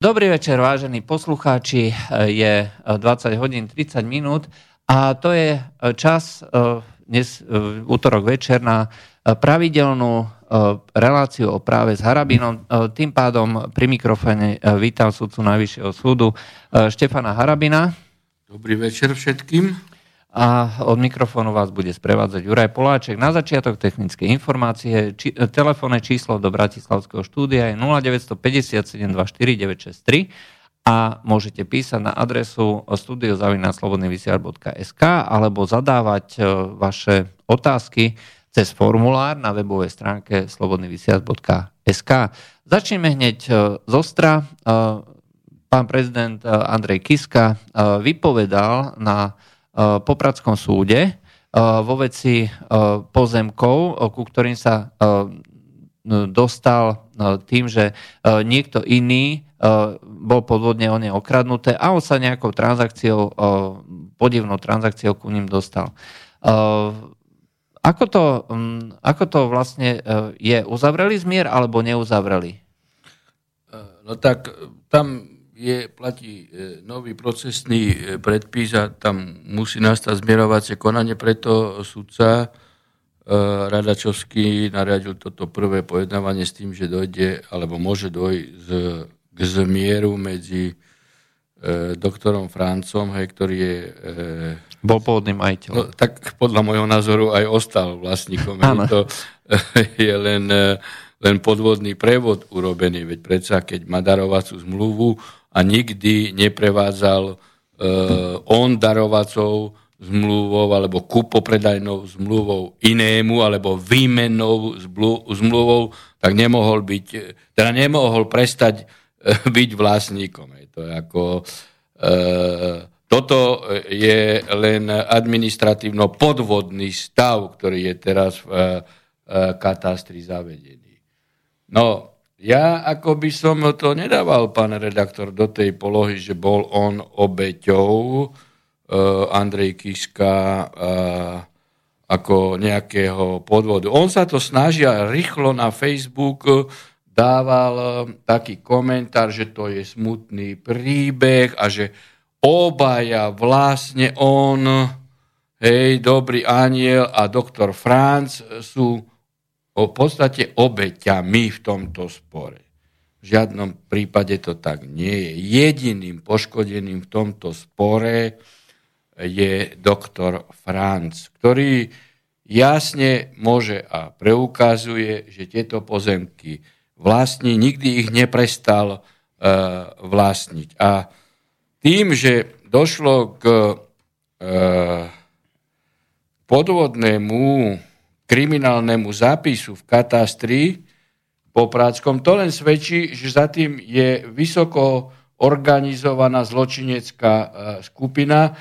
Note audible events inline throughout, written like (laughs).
Dobrý večer, vážení poslucháči. Je 20 hodín 30 minút a to je čas dnes útorok večer na pravidelnú reláciu o práve s Harabinom. Tým pádom pri mikrofóne vítam sudcu Najvyššieho súdu Štefana Harabina. Dobrý večer všetkým a od mikrofónu vás bude sprevádzať Juraj Poláček. Na začiatok technické informácie, či, telefónne číslo do Bratislavského štúdia je 0957 a môžete písať na adresu studiozavinaclobodnyvysiar.sk alebo zadávať e, vaše otázky cez formulár na webovej stránke slobodnyvysiar.sk. Začneme hneď e, z Ostra. E, pán prezident Andrej Kiska vypovedal na Eh, Popradskom súde eh, vo veci eh, pozemkov, ku ktorým sa dostal tým, že niekto iný bol podvodne o ne okradnuté a on sa nejakou transakciou, podivnou transakciou ku ním dostal. Ako to, ako to vlastne je? Uzavreli zmier alebo neuzavreli? No tak tam je, platí e, nový procesný e, predpis a tam musí nastať zmierovacie konanie, preto sudca e, Radačovský nariadil toto prvé pojednávanie s tým, že dojde, alebo môže dojsť z, k zmieru medzi doktorom Francom, hej, ktorý je... Bol pôvodný majiteľ. No, tak podľa môjho názoru aj ostal vlastníkom. To (laughs) je len, len podvodný prevod urobený, veď predsa, keď má darovacú zmluvu, a nikdy neprevádzal e, on darovacou zmluvou alebo kupopredajnou zmluvou inému alebo výmennou zmluvou, tak nemohol byť, teda nemohol prestať e, byť vlastníkom. Je ako, e, toto je len administratívno podvodný stav, ktorý je teraz v e, katastri zavedený. No, ja ako by som to nedával, pán redaktor, do tej polohy, že bol on obeťou uh, Andrej Kiska uh, ako nejakého podvodu. On sa to snažia rýchlo na Facebook dával e, taký komentár, že to je smutný príbeh a že obaja vlastne on, hej, dobrý aniel a doktor Franz sú o podstate obeťami v tomto spore. V žiadnom prípade to tak nie je. Jediným poškodeným v tomto spore je doktor Franz, ktorý jasne môže a preukazuje, že tieto pozemky vlastní, nikdy ich neprestal uh, vlastniť. A tým, že došlo k uh, podvodnému kriminálnemu zápisu v katastri popráckom, to len svedčí, že za tým je vysoko organizovaná zločinecká e, skupina, e,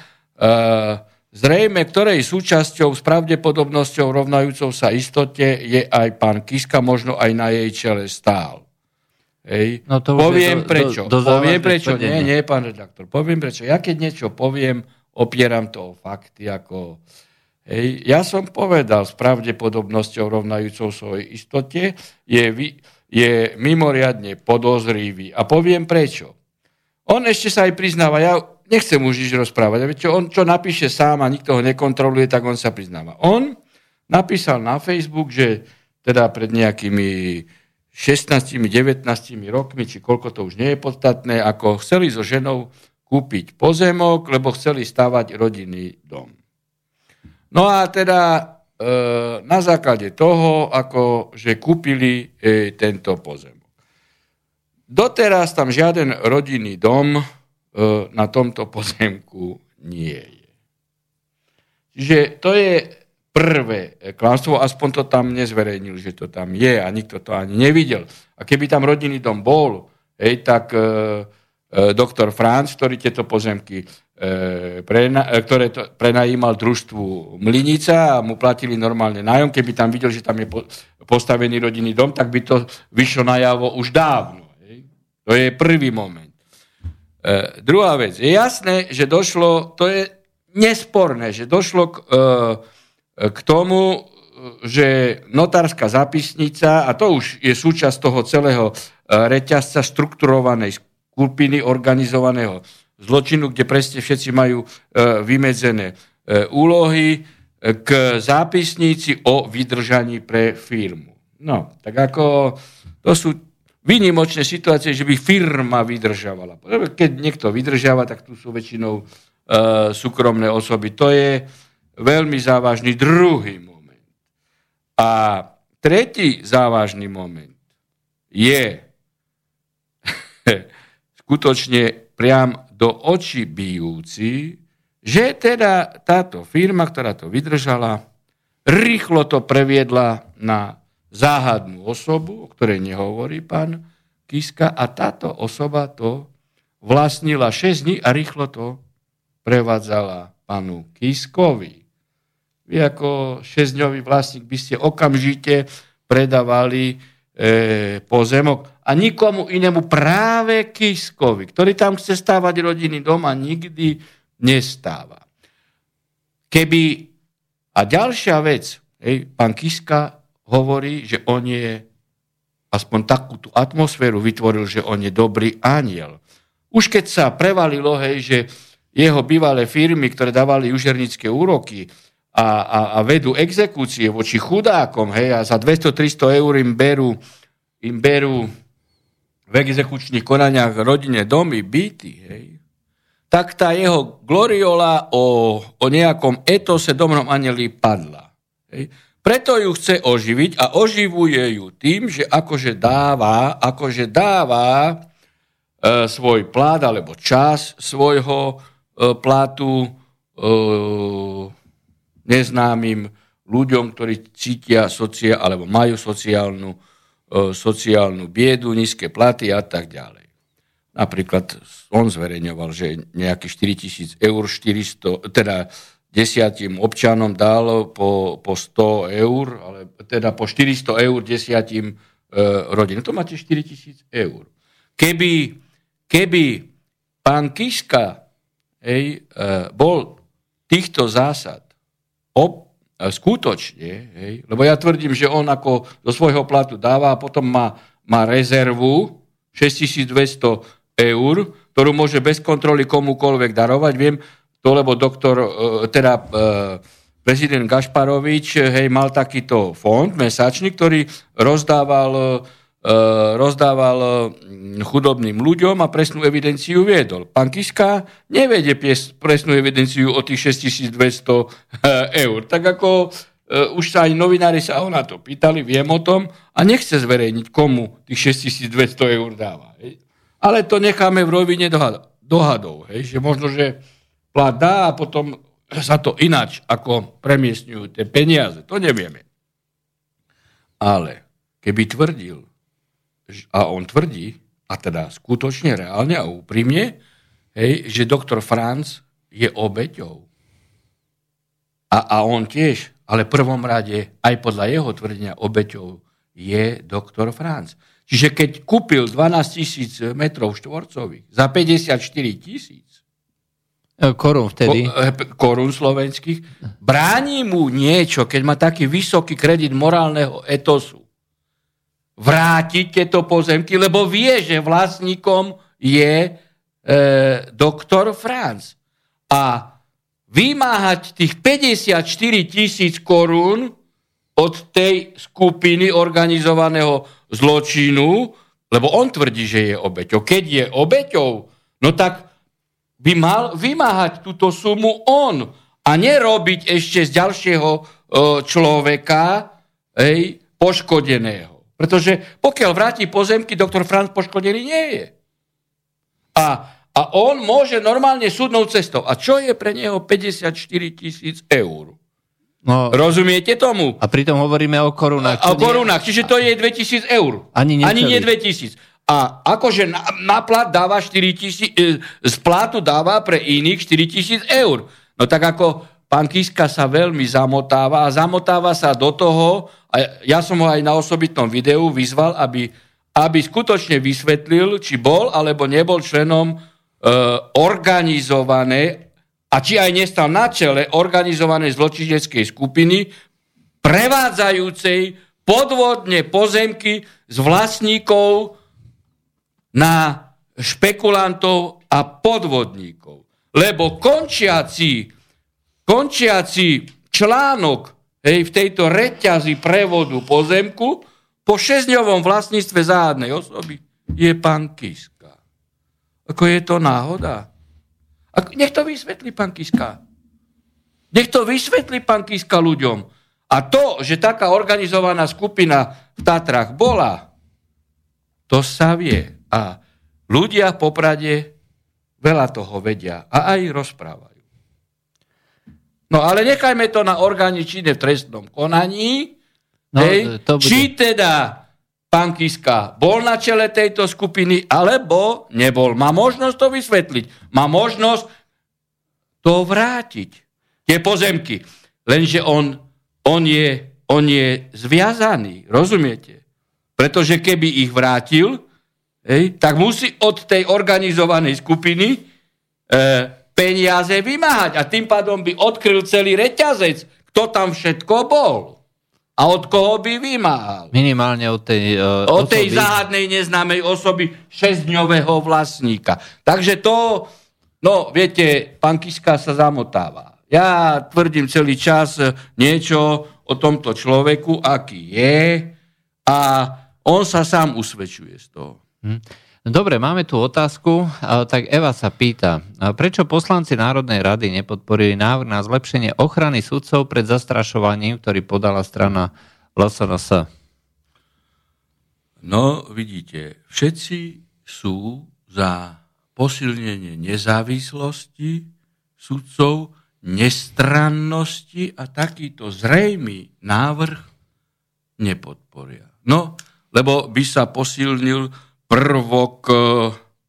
zrejme ktorej súčasťou s pravdepodobnosťou rovnajúcou sa istote je aj pán Kiska, možno aj na jej čele stál. Hej. No to poviem do, prečo. Do, do poviem prečo. Nie, nie, pán redaktor. Poviem prečo. Ja keď niečo poviem, opieram to o fakty, ako Ja som povedal s pravdepodobnosťou rovnajúcou svojej istote, je, je mimoriadne podozrivý. A poviem prečo. On ešte sa aj priznáva, ja nechcem už nič rozprávať, čo, on čo napíše sám a nikto ho nekontroluje, tak on sa priznáva. On napísal na Facebook, že teda pred nejakými 16-19 rokmi, či koľko to už nie je podstatné, ako chceli so ženou kúpiť pozemok, lebo chceli stavať rodinný dom. No a teda e, na základe toho, ako že kúpili e, tento pozemok. Doteraz tam žiaden rodinný dom e, na tomto pozemku nie je. Čiže to je prvé klamstvo, aspoň to tam nezverejnil, že to tam je a nikto to ani nevidel. A keby tam rodinný dom bol, hej, tak e, doktor Franz, ktorý tieto pozemky E, e, ktoré to prenajímal družstvu Mlinica a mu platili normálne nájom. Keby tam videl, že tam je postavený rodinný dom, tak by to vyšlo najavo už dávno. To je prvý moment. E, druhá vec. Je jasné, že došlo, to je nesporné, že došlo k, e, k tomu, že notárska zapisnica, a to už je súčasť toho celého e, reťazca štrukturovanej skupiny organizovaného zločinu, kde presne všetci majú e, vymedzené e, úlohy k zápisníci o vydržaní pre firmu. No, tak ako to sú výnimočné situácie, že by firma vydržavala. Keď niekto vydržava, tak tu sú väčšinou e, súkromné osoby. To je veľmi závažný druhý moment. A tretí závažný moment je (laughs) skutočne priam do očí bijúci, že teda táto firma, ktorá to vydržala, rýchlo to previedla na záhadnú osobu, o ktorej nehovorí pán Kiska, a táto osoba to vlastnila 6 dní a rýchlo to prevádzala panu Kiskovi. Vy ako 6-dňový vlastník by ste okamžite predávali e, pozemok a nikomu inému práve Kiskovi, ktorý tam chce stávať rodiny doma, nikdy nestáva. Keby, a ďalšia vec, hej, pán Kiska hovorí, že on je aspoň takú tú atmosféru vytvoril, že on je dobrý aniel. Už keď sa prevalilo, hej, že jeho bývalé firmy, ktoré dávali užernické úroky a, a, a vedú exekúcie voči chudákom, hej, a za 200-300 eur im berú, im berú v exekučných konaniach rodine domy, byty, hej, tak tá jeho gloriola o, o nejakom etose domnom aneli padla. Hej. Preto ju chce oživiť a oživuje ju tým, že akože dáva, akože dáva e, svoj plát alebo čas svojho e, platu e, neznámym ľuďom, ktorí cítia socia, alebo majú sociálnu sociálnu biedu, nízke platy a tak ďalej. Napríklad on zverejňoval, že nejaký 4 tisíc eur, 400, teda desiatim občanom dal po, po 100 eur, ale teda po 400 eur desiatim e, rodin. To máte 4 tisíc eur. Keby, keby pán Kiska hej, e, bol týchto zásad ob, skutočne, hej, lebo ja tvrdím, že on ako do svojho platu dáva a potom má, má rezervu 6200 eur, ktorú môže bez kontroly komukoľvek darovať. Viem to, lebo doktor, e, teda e, prezident Gašparovič hej, mal takýto fond mesačný, ktorý rozdával E, rozdával mm, chudobným ľuďom a presnú evidenciu viedol. Pán Kiska nevedie presnú evidenciu o tých 6200 e, eur. Tak ako e, už sa aj novinári sa ho na to pýtali, viem o tom a nechce zverejniť, komu tých 6200 eur dáva. Ale to necháme v rovine dohadov. Hej, že možno, že plat dá a potom sa to inač, ako premiestňujú tie peniaze. To nevieme. Ale keby tvrdil, a on tvrdí, a teda skutočne, reálne a úprimne, hej, že doktor Franz je obeťou. A, a on tiež, ale prvom rade, aj podľa jeho tvrdenia obeťou je doktor Franz. Čiže keď kúpil 12 tisíc metrov štvorcových za 54 tisíc, e, korún vtedy. E, korún slovenských. Bráni mu niečo, keď má taký vysoký kredit morálneho etosu vrátiť tieto pozemky, lebo vie, že vlastníkom je e, doktor Franz. A vymáhať tých 54 tisíc korún od tej skupiny organizovaného zločinu, lebo on tvrdí, že je obeťou. Keď je obeťou, no tak by mal vymáhať túto sumu on a nerobiť ešte z ďalšieho e, človeka ej, poškodeného. Pretože pokiaľ vráti pozemky, doktor Franz poškodený nie je. A, a on môže normálne súdnou cestou. A čo je pre neho 54 tisíc eur? No, Rozumiete tomu? A pritom hovoríme o korunách. A, o korunách, čiže to je 2000 eur. Ani, Ani nie 2000. A akože na, na plat dáva 4 tisíc, e, z plátu dáva pre iných 4 tisíc eur. No tak ako pán Kiska sa veľmi zamotáva a zamotáva sa do toho, a ja som ho aj na osobitnom videu vyzval, aby, aby skutočne vysvetlil, či bol alebo nebol členom e, organizované a či aj nestal na čele organizovanej zločineckej skupiny, prevádzajúcej podvodne pozemky z vlastníkov na špekulantov a podvodníkov. Lebo končiaci, končiaci článok hej, v tejto reťazi prevodu pozemku po šesťdňovom vlastníctve záhadnej osoby je pán Kiska. Ako je to náhoda? Ako, nech to vysvetlí pán Kiska. Nech to vysvetlí pán Kiska ľuďom. A to, že taká organizovaná skupina v Tatrach bola, to sa vie. A ľudia v Poprade veľa toho vedia a aj rozprávajú. No ale nechajme to na orgány činné v trestnom konaní, no, hej, to bude... či teda pán Kiska bol na čele tejto skupiny, alebo nebol. Má možnosť to vysvetliť. Má možnosť to vrátiť. Tie pozemky. Lenže on, on, je, on je zviazaný. Rozumiete? Pretože keby ich vrátil, hej, tak musí od tej organizovanej skupiny e, peniaze vymáhať. A tým pádom by odkryl celý reťazec, kto tam všetko bol. A od koho by vymáhal? Minimálne od tej uh, Od osoby. tej záhadnej neznámej osoby šesťdňového vlastníka. Takže to, no viete, pán Kiska sa zamotáva. Ja tvrdím celý čas niečo o tomto človeku, aký je a on sa sám usvedčuje z toho. Hm. Dobre, máme tu otázku. Tak Eva sa pýta, prečo poslanci Národnej rady nepodporili návrh na zlepšenie ochrany sudcov pred zastrašovaním, ktorý podala strana LSNS? No, vidíte, všetci sú za posilnenie nezávislosti sudcov, nestrannosti a takýto zrejmý návrh nepodporia. No, lebo by sa posilnil prvok e,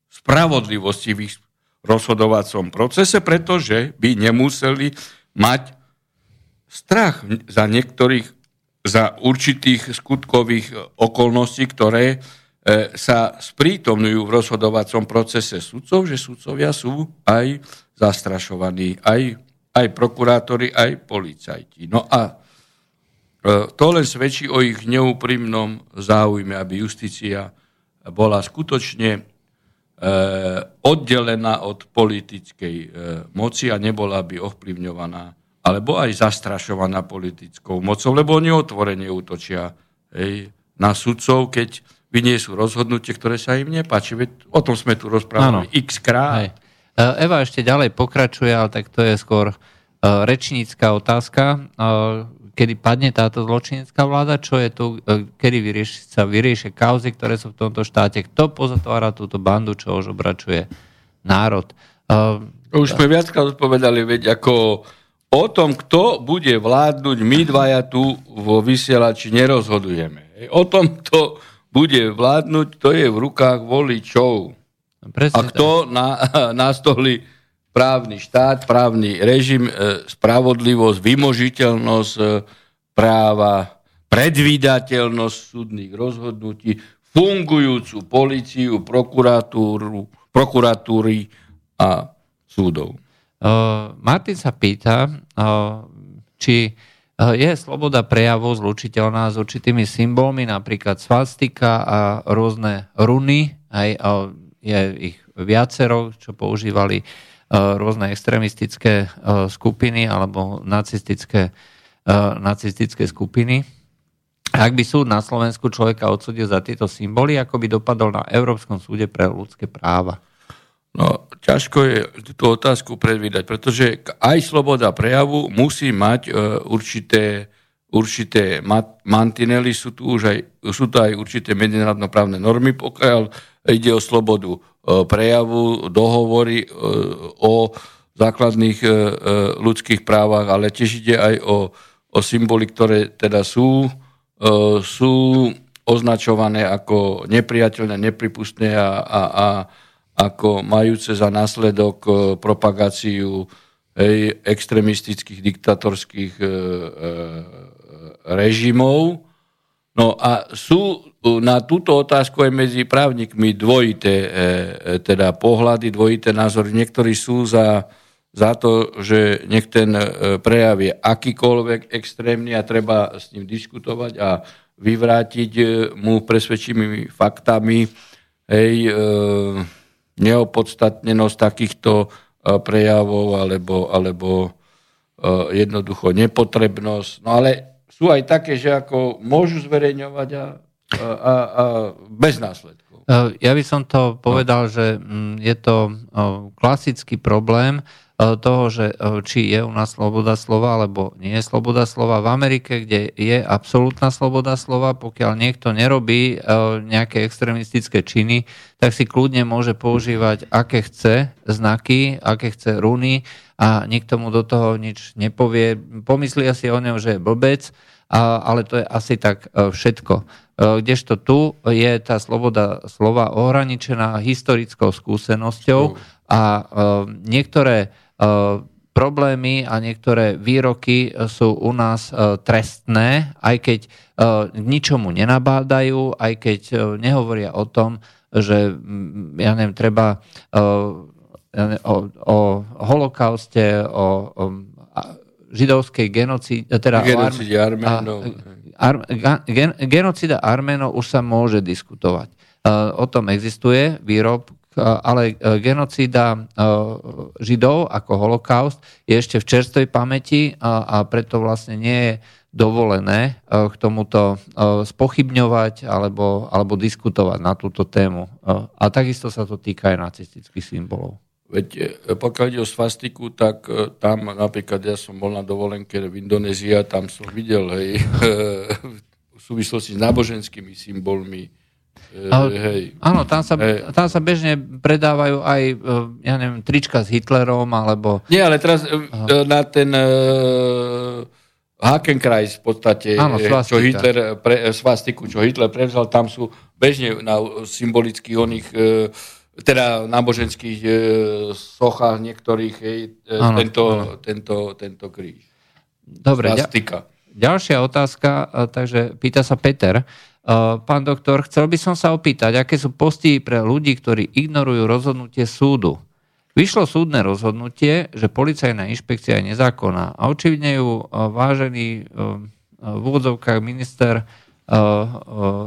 spravodlivosti v ich rozhodovacom procese, pretože by nemuseli mať strach za niektorých, za určitých skutkových okolností, ktoré e, sa sprítomňujú v rozhodovacom procese sudcov, že sudcovia sú aj zastrašovaní, aj, aj prokurátori, aj policajti. No a to len svedčí o ich neúprimnom záujme, aby justícia bola skutočne e, oddelená od politickej e, moci a nebola by ovplyvňovaná alebo aj zastrašovaná politickou mocou, lebo oni otvorene útočia hej, na sudcov, keď vyniesú rozhodnutie, ktoré sa im nepáči. Veď o tom sme tu rozprávali ano. x krát. Hej. E, Eva ešte ďalej pokračuje, ale tak to je skôr rečnícká otázka kedy padne táto zločinecká vláda, čo je tu, e, kedy vyrieši, sa vyriešia kauzy, ktoré sú v tomto štáte, kto pozatvára túto bandu, čo už obračuje národ. Uh, už sme viackrát odpovedali, veď ako o tom, kto bude vládnuť, my dvaja tu vo vysielači nerozhodujeme. O tom, kto bude vládnuť, to je v rukách voličov. Presne a kto na, (laughs) nastoli právny štát, právny režim, e, spravodlivosť, vymožiteľnosť e, práva, predvídateľnosť súdnych rozhodnutí, fungujúcu policiu, prokuratúru, prokuratúry a súdov. Uh, Martin sa pýta, uh, či je sloboda prejavu zlučiteľná s určitými symbolmi, napríklad svastika a rôzne runy, aj je ich viacero, čo používali Eh, rôzne extremistické eh, skupiny alebo nacistické, eh, nacistické skupiny. Ak by súd na Slovensku človeka odsudil za tieto symboly, ako by dopadol na Európskom súde pre ľudské práva? No, ťažko je tú otázku predvídať, pretože aj sloboda prejavu musí mať určité, určité mantinely, sú tu, už aj, sú tu aj určité medzinárodnoprávne normy, pokiaľ ide o slobodu E, prejavu, dohovory e, o základných e, ľudských právach, ale tiež ide aj o, o symboly, ktoré teda sú, sú označované ako nepriateľné, nepripustné a, a, a ako majúce za následok propagáciu hej, extremistických diktatorských e, e, režimov. No a sú na túto otázku aj medzi právnikmi dvojité e, e, teda pohľady, dvojité názory. Niektorí sú za, za to, že nech ten e, prejav je akýkoľvek extrémny a treba s ním diskutovať a vyvrátiť mu presvedčivými faktami hej, neopodstatnenosť takýchto e, prejavov alebo, alebo jednoducho nepotrebnosť. No ale sú aj také, že ako môžu zverejňovať a, a, a bez následkov. Ja by som to povedal, že mm, je to klasický problém, E, toho, že e, či je u nás sloboda slova, alebo nie je sloboda slova. V Amerike, kde je absolútna sloboda slova, pokiaľ niekto nerobí e, nejaké extremistické činy, tak si kľudne môže používať, aké chce znaky, aké chce runy a nikto mu do toho nič nepovie. Pomyslí asi o ňom, že je blbec, ale to je asi tak všetko. Kdežto tu je tá sloboda slova ohraničená historickou skúsenosťou a niektoré Eh, problémy a niektoré výroky sú u nás trestné, aj keď ničomu nenabádajú, aj keď nehovoria o tom, že mm, ja neviem, treba o, o holokauste, o, o židovskej genocíde, teda genocíde Arménov. Ar, gen, genocida Arménov už sa môže diskutovať. O tom existuje výrob, ale genocída Židov ako holokaust je ešte v čerstvej pamäti a, a preto vlastne nie je dovolené k tomuto spochybňovať alebo, alebo diskutovať na túto tému. A takisto sa to týka aj nacistických symbolov. Veď pokiaľ ide o svastiku, tak tam napríklad ja som bol na dovolenke v Indonézii a tam som videl hej, (laughs) v súvislosti s náboženskými symbolmi ale, hej. Áno, tam sa, tam sa bežne predávajú aj, e, ja neviem, trička s Hitlerom, alebo... Nie, ale teraz Aha. na ten uh, Hakenkreis v podstate, áno, čo Hitler, pre, svastiku, čo Hitler prevzal, tam sú bežne na symbolických oných, uh, teda náboženských uh, sochách niektorých hej, áno, tento, áno. Tento, tento kríž. Dobre, ďa, ďalšia otázka, takže pýta sa Peter. Uh, pán doktor, chcel by som sa opýtať, aké sú postihy pre ľudí, ktorí ignorujú rozhodnutie súdu. Vyšlo súdne rozhodnutie, že policajná inšpekcia je nezákonná a očividne ju uh, vážený v úvodzovkách minister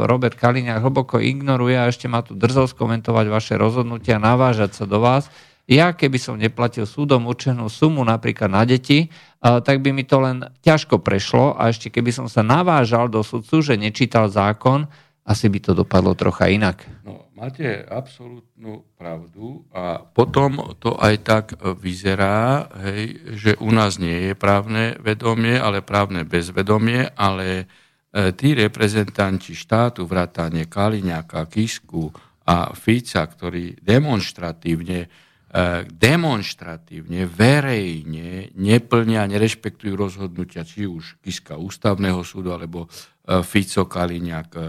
Robert Kaliňák hlboko ignoruje a ešte má tu drzosť komentovať vaše rozhodnutia, navážať sa do vás. Ja, keby som neplatil súdom určenú sumu napríklad na deti, tak by mi to len ťažko prešlo a ešte keby som sa navážal do sudcu, že nečítal zákon, asi by to dopadlo trocha inak. No, máte absolútnu pravdu a potom to aj tak vyzerá, hej, že u nás nie je právne vedomie, ale právne bezvedomie, ale tí reprezentanti štátu, vrátane Kaliňáka, Kisku a Fica, ktorí demonstratívne E, demonstratívne, verejne neplnia, nerešpektujú rozhodnutia či už Kiska ústavného súdu alebo e, Fico Kaliňák e,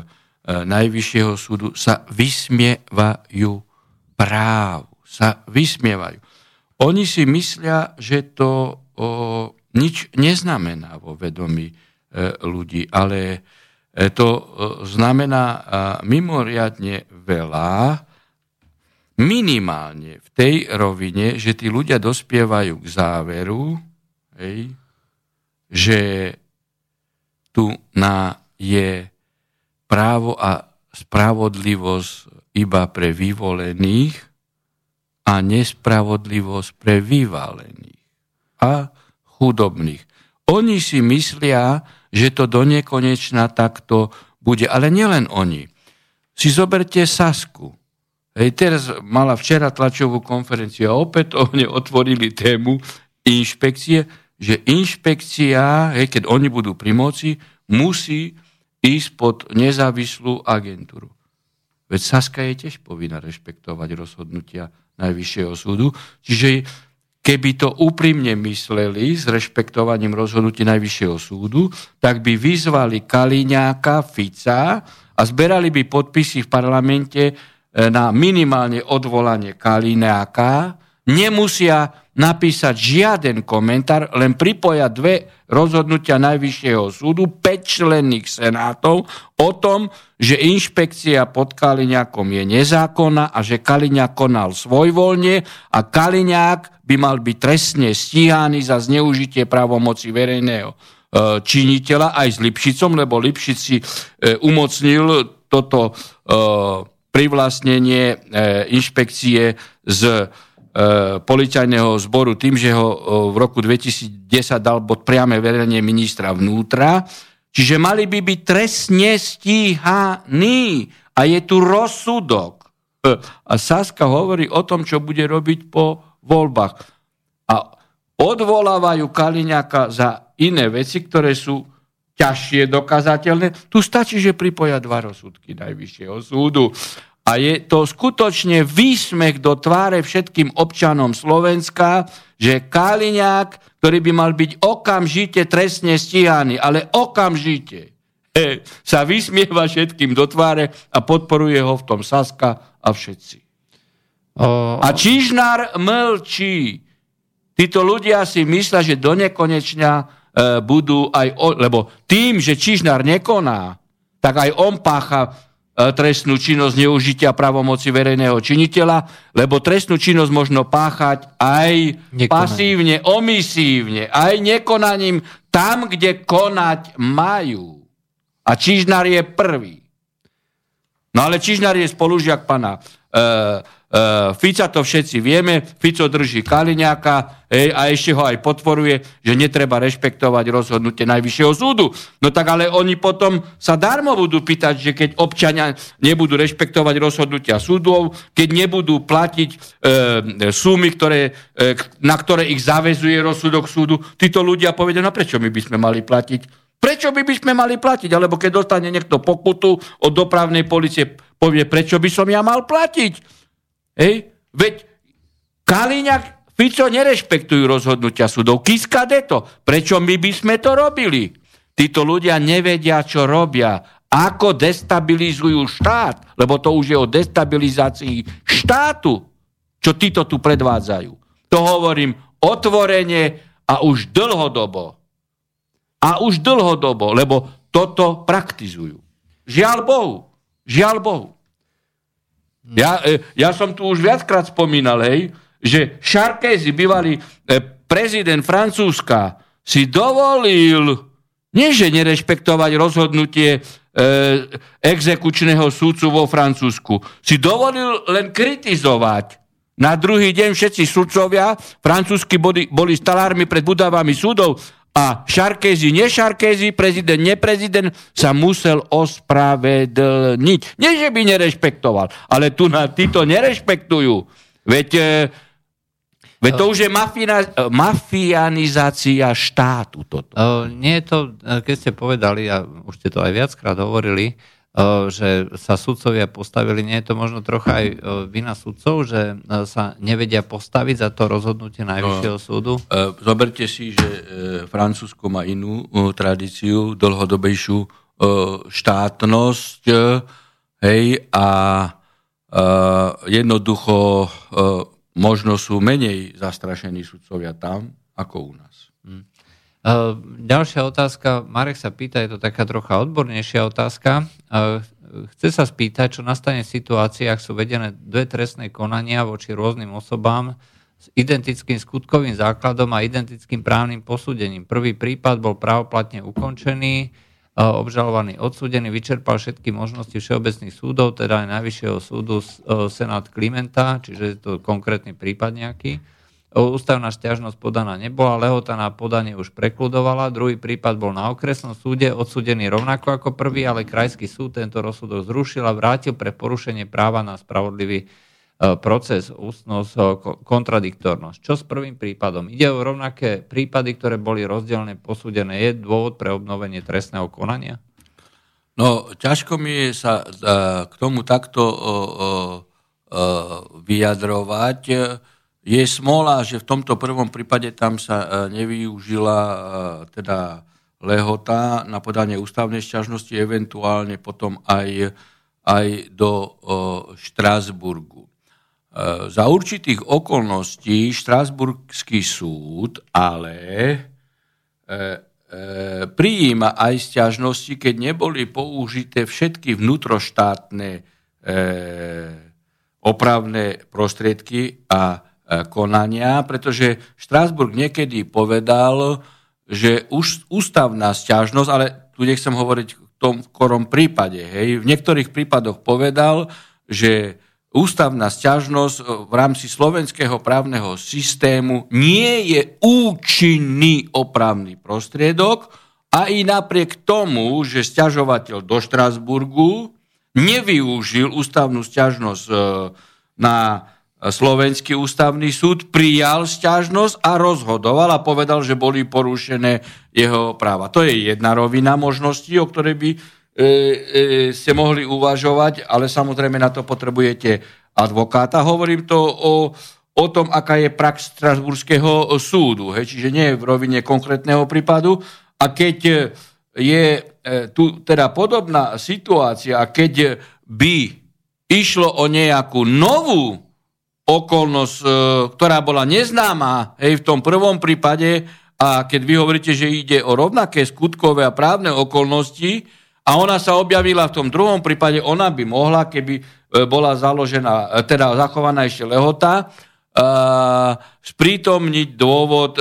najvyššieho súdu, sa vysmievajú právu. Sa vysmievajú. Oni si myslia, že to o, nič neznamená vo vedomí e, ľudí, ale e, to e, znamená e, mimoriadne veľa, minimálne v tej rovine, že tí ľudia dospievajú k záveru, hej, že tu na je právo a spravodlivosť iba pre vyvolených a nespravodlivosť pre vyvalených a chudobných. Oni si myslia, že to do nekonečna takto bude. Ale nielen oni. Si zoberte Sasku. Hej, teraz mala včera tlačovú konferenciu a opätovne otvorili tému inšpekcie, že inšpekcia, hej, keď oni budú pri moci, musí ísť pod nezávislú agentúru. Veď Saska je tiež povinná rešpektovať rozhodnutia Najvyššieho súdu. Čiže keby to úprimne mysleli s rešpektovaním rozhodnutí Najvyššieho súdu, tak by vyzvali Kaliňáka, Fica a zberali by podpisy v parlamente na minimálne odvolanie Kalineáka, nemusia napísať žiaden komentár, len pripoja dve rozhodnutia Najvyššieho súdu, 5 členných senátov o tom, že inšpekcia pod Kaliňákom je nezákonná a že Kaliňák konal svojvoľne a Kaliňák by mal byť trestne stíhaný za zneužitie právomoci verejného e, činiteľa aj s Lipšicom, lebo Lipšic si e, umocnil toto e, privlastnenie inšpekcie z policajného zboru tým, že ho v roku 2010 dal bod priame verenie ministra vnútra. Čiže mali by byť trestne stíhaní. A je tu rozsudok. A Saska hovorí o tom, čo bude robiť po voľbách. A odvolávajú Kaliňaka za iné veci, ktoré sú ťažšie dokazateľné. Tu stačí, že pripoja dva rozsudky Najvyššieho súdu. A je to skutočne výsmech do tváre všetkým občanom Slovenska, že Kaliňák, ktorý by mal byť okamžite trestne stíhaný, ale okamžite, sa vysmieva všetkým do tváre a podporuje ho v tom Saska a všetci. O... A Čižnár mlčí. Títo ľudia si myslia, že do nekonečna E, budú aj, o, lebo tým, že Čižnár nekoná, tak aj on pácha e, trestnú činnosť neužitia pravomoci verejného činiteľa, lebo trestnú činnosť možno páchať aj Nekonaním. pasívne, omisívne, aj nekonaním tam, kde konať majú. A Čižnár je prvý. No ale Čižnár je spolužiak pana uh, Uh, Fica to všetci vieme, Fico drží Kaliňáka hej, a ešte ho aj potvoruje, že netreba rešpektovať rozhodnutie Najvyššieho súdu. No tak ale oni potom sa darmo budú pýtať, že keď občania nebudú rešpektovať rozhodnutia súdov, keď nebudú platiť e, sumy, ktoré, e, na ktoré ich zavezuje rozsudok súdu, títo ľudia povedia, no prečo my by sme mali platiť? Prečo by by sme mali platiť? Alebo keď dostane niekto pokutu od dopravnej policie, povie, prečo by som ja mal platiť? Hej? Veď Kaliňak, Fico nerešpektujú rozhodnutia súdov. Kiska to. Prečo my by sme to robili? Títo ľudia nevedia, čo robia. Ako destabilizujú štát, lebo to už je o destabilizácii štátu, čo títo tu predvádzajú. To hovorím otvorene a už dlhodobo. A už dlhodobo, lebo toto praktizujú. Žiaľ Bohu. Žiaľ Bohu. Ja, e, ja som tu už viackrát spomínal, hej, že Šarkézy, bývalý e, prezident Francúzska, si dovolil nie že nerešpektovať rozhodnutie e, exekučného súdcu vo Francúzsku, si dovolil len kritizovať. Na druhý deň všetci sudcovia francúzsky boli, boli stalármi pred budovami súdov a Šarkézy, nešarkézy, prezident, neprezident sa musel ospravedlniť. Nie, že by nerešpektoval, ale tu na títo nerešpektujú. Veď, e, veď to už je mafina, mafianizácia štátu. Toto. Nie je to, keď ste povedali, a už ste to aj viackrát hovorili, že sa sudcovia postavili, nie je to možno trocha aj vina sudcov, že sa nevedia postaviť za to rozhodnutie Najvyššieho no, súdu? E, zoberte si, že Francúzsko má inú tradíciu, dlhodobejšiu štátnosť, hej, a jednoducho možno sú menej zastrašení sudcovia tam, ako u nás. Hm. Ďalšia otázka, Marek sa pýta, je to taká trocha odbornejšia otázka. Chce sa spýtať, čo nastane v situácii, ak sú vedené dve trestné konania voči rôznym osobám s identickým skutkovým základom a identickým právnym posúdením. Prvý prípad bol právoplatne ukončený, obžalovaný odsudený, vyčerpal všetky možnosti všeobecných súdov, teda aj Najvyššieho súdu Senát Klimenta, čiže je to konkrétny prípad nejaký Ústavná stiažnosť podaná nebola, lehota na podanie už prekludovala, druhý prípad bol na okresnom súde, odsudený rovnako ako prvý, ale krajský súd tento rozsudok zrušil a vrátil pre porušenie práva na spravodlivý e, proces, ústnosť, e, kontradiktornosť. Čo s prvým prípadom? Ide o rovnaké prípady, ktoré boli rozdielne posúdené. Je dôvod pre obnovenie trestného konania? No, ťažko mi je sa e, k tomu takto vyjadrovať je smola, že v tomto prvom prípade tam sa e, nevyužila e, teda lehota na podanie ústavnej šťažnosti, eventuálne potom aj, aj do e, Štrásburgu. Za určitých okolností Štrásburgský súd ale prijíma aj sťažnosti, keď neboli použité všetky vnútroštátne opravné prostriedky a konania, pretože Štrásburg niekedy povedal, že už ústavná stiažnosť, ale tu nechcem hovoriť v tom korom prípade, hej, v niektorých prípadoch povedal, že ústavná sťažnosť v rámci slovenského právneho systému nie je účinný opravný prostriedok a i napriek tomu, že sťažovateľ do Štrasburgu nevyužil ústavnú sťažnosť na Slovenský ústavný súd prijal sťažnosť a rozhodoval a povedal, že boli porušené jeho práva. To je jedna rovina možností, o ktorej by e, e, ste mohli uvažovať, ale samozrejme na to potrebujete advokáta. Hovorím to o, o tom, aká je prax Strasburského súdu, hej, čiže nie v rovine konkrétneho prípadu. A keď je e, tu teda podobná situácia, keď by išlo o nejakú novú okolnosť, e, ktorá bola neznáma hej, v tom prvom prípade a keď vy hovoríte, že ide o rovnaké skutkové a právne okolnosti a ona sa objavila v tom druhom prípade, ona by mohla, keby e, bola založená, e, teda zachovaná ešte lehota, sprítomniť dôvod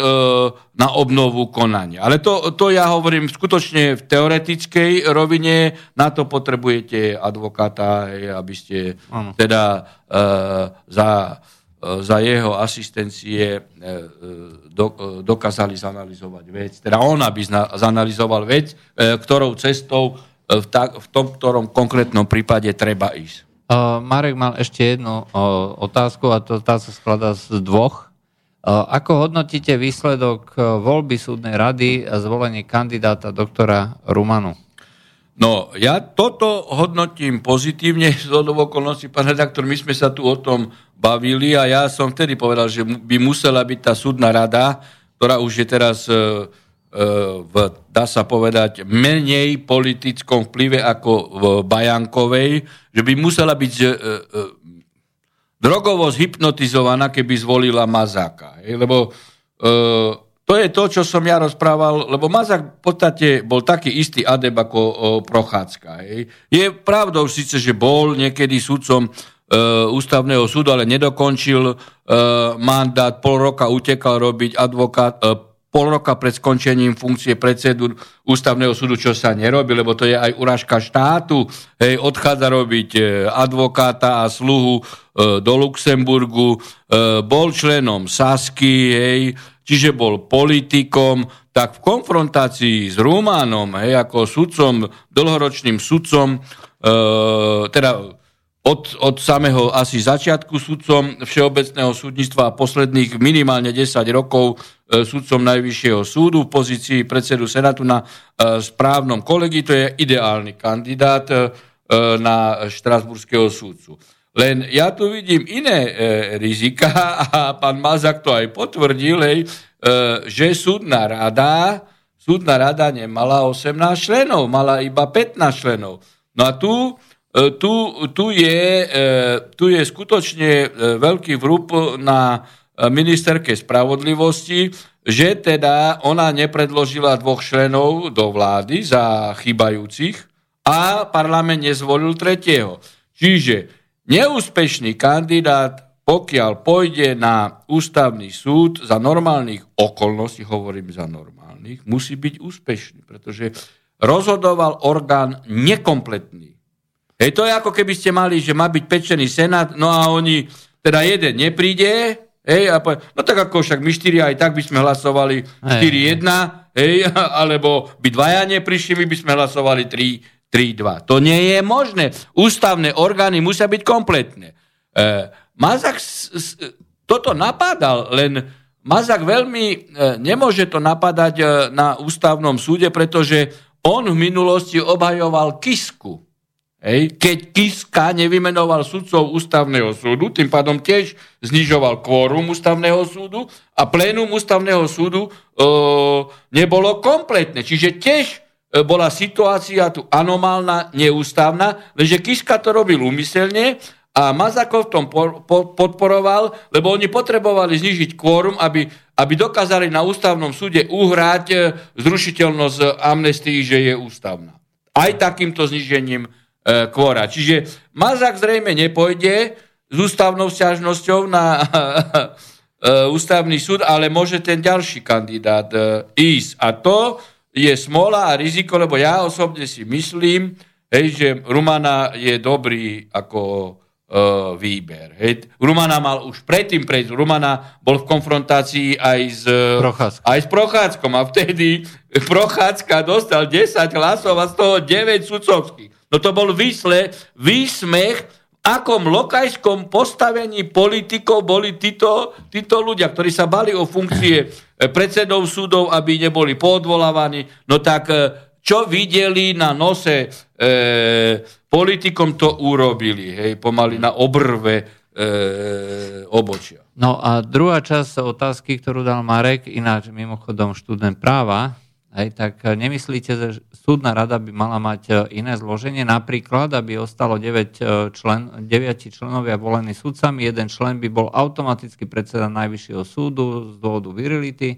na obnovu konania. Ale to, to ja hovorím skutočne v teoretickej rovine, na to potrebujete advokáta, aby ste ano. teda za, za jeho asistencie do, dokázali zanalizovať vec. Teda on aby zanalizoval vec, ktorou cestou v, tak, v tom ktorom konkrétnom prípade treba ísť. Marek mal ešte jednu otázku a to tá sa skladá z dvoch. Ako hodnotíte výsledok voľby súdnej rady a zvolenie kandidáta doktora Rumanu? No, ja toto hodnotím pozitívne z okolností, pán redaktor, my sme sa tu o tom bavili a ja som vtedy povedal, že by musela byť tá súdna rada, ktorá už je teraz uh, v, dá sa povedať, menej politickom vplyve ako v Bajankovej, že by musela byť e, e, drogovo zhypnotizovaná, keby zvolila Mazáka. Hej? Lebo e, to je to, čo som ja rozprával, lebo Mazák v podstate bol taký istý adeb ako o, Prochádzka. Hej? Je pravdou síce, že bol niekedy sudcom e, ústavného súdu, ale nedokončil e, mandát, pol roka utekal robiť advokát, e, pol roka pred skončením funkcie predsedu ústavného súdu, čo sa nerobí, lebo to je aj uražka štátu. Hej, odchádza robiť e, advokáta a sluhu e, do Luxemburgu, e, bol členom Sasky, hej, čiže bol politikom, tak v konfrontácii s Rumánom, hej, ako sudcom, dlhoročným sudcom, teda od, od samého asi začiatku sudcom Všeobecného súdnictva a posledných minimálne 10 rokov e, sudcom Najvyššieho súdu v pozícii predsedu Senátu na e, správnom kolegi. To je ideálny kandidát e, na štrasburského súdcu. Len ja tu vidím iné rizika a pán Mazak to aj potvrdil, hej, že súdna rada, súdna rada nemala 18 členov, mala iba 15 členov. No a tu tu, tu, je, e, tu je skutočne e, veľký vrúb na ministerke spravodlivosti, že teda ona nepredložila dvoch členov do vlády za chybajúcich a parlament nezvolil tretieho. Čiže neúspešný kandidát, pokiaľ pôjde na ústavný súd za normálnych okolností, hovorím za normálnych, musí byť úspešný, pretože rozhodoval orgán nekompletný Hej, to je ako keby ste mali, že má byť pečený senát, no a oni, teda jeden nepríde, hej, a povie, no tak ako však my štyri aj tak by sme hlasovali 4-1, hej, (laughs) alebo by dvaja neprišli, my by sme hlasovali 3-2. To nie je možné. Ústavné orgány musia byť kompletné. E, Mazak s, s, toto napadal, len Mazak veľmi e, nemôže to napadať e, na ústavnom súde, pretože on v minulosti obhajoval Kisku. Hej, keď Kiska nevymenoval sudcov ústavného súdu, tým pádom tiež znižoval kvórum ústavného súdu a plénum ústavného súdu e, nebolo kompletné. Čiže tiež e, bola situácia tu anomálna, neústavná, lenže Kiska to robil úmyselne a Mazakov v tom po, po, podporoval, lebo oni potrebovali znižiť kvórum, aby, aby dokázali na ústavnom súde uhrať e, zrušiteľnosť amnestii, že je ústavná. Aj takýmto znižením e, kvora. Čiže Mazak zrejme nepojde s ústavnou sťažnosťou na (laughs) e, ústavný súd, ale môže ten ďalší kandidát e, ísť. A to je smola a riziko, lebo ja osobne si myslím, hej, že Rumana je dobrý ako výber. Hej. Rumana mal už predtým prejsť. Rumana bol v konfrontácii aj s, Prochádzkom. aj s Prochádzkom a vtedy (laughs) Prochádzka dostal 10 hlasov a z toho 9 sudcovských. No to bol výsle, výsmech akom lokajskom postavení politikov boli títo, títo ľudia, ktorí sa bali o funkcie e, (laughs) predsedov súdov, aby neboli poodvolávaní. No tak e, čo videli na nose e, politikom, to urobili. Hej, pomaly na obrve e, obočia. No a druhá časť otázky, ktorú dal Marek, ináč mimochodom študent práva, Hej, tak e, nemyslíte, že súdna rada by mala mať e, iné zloženie, napríklad, aby ostalo 9, e, člen, 9 členovia volení sudcami, jeden člen by bol automaticky predseda Najvyššieho súdu z dôvodu virility,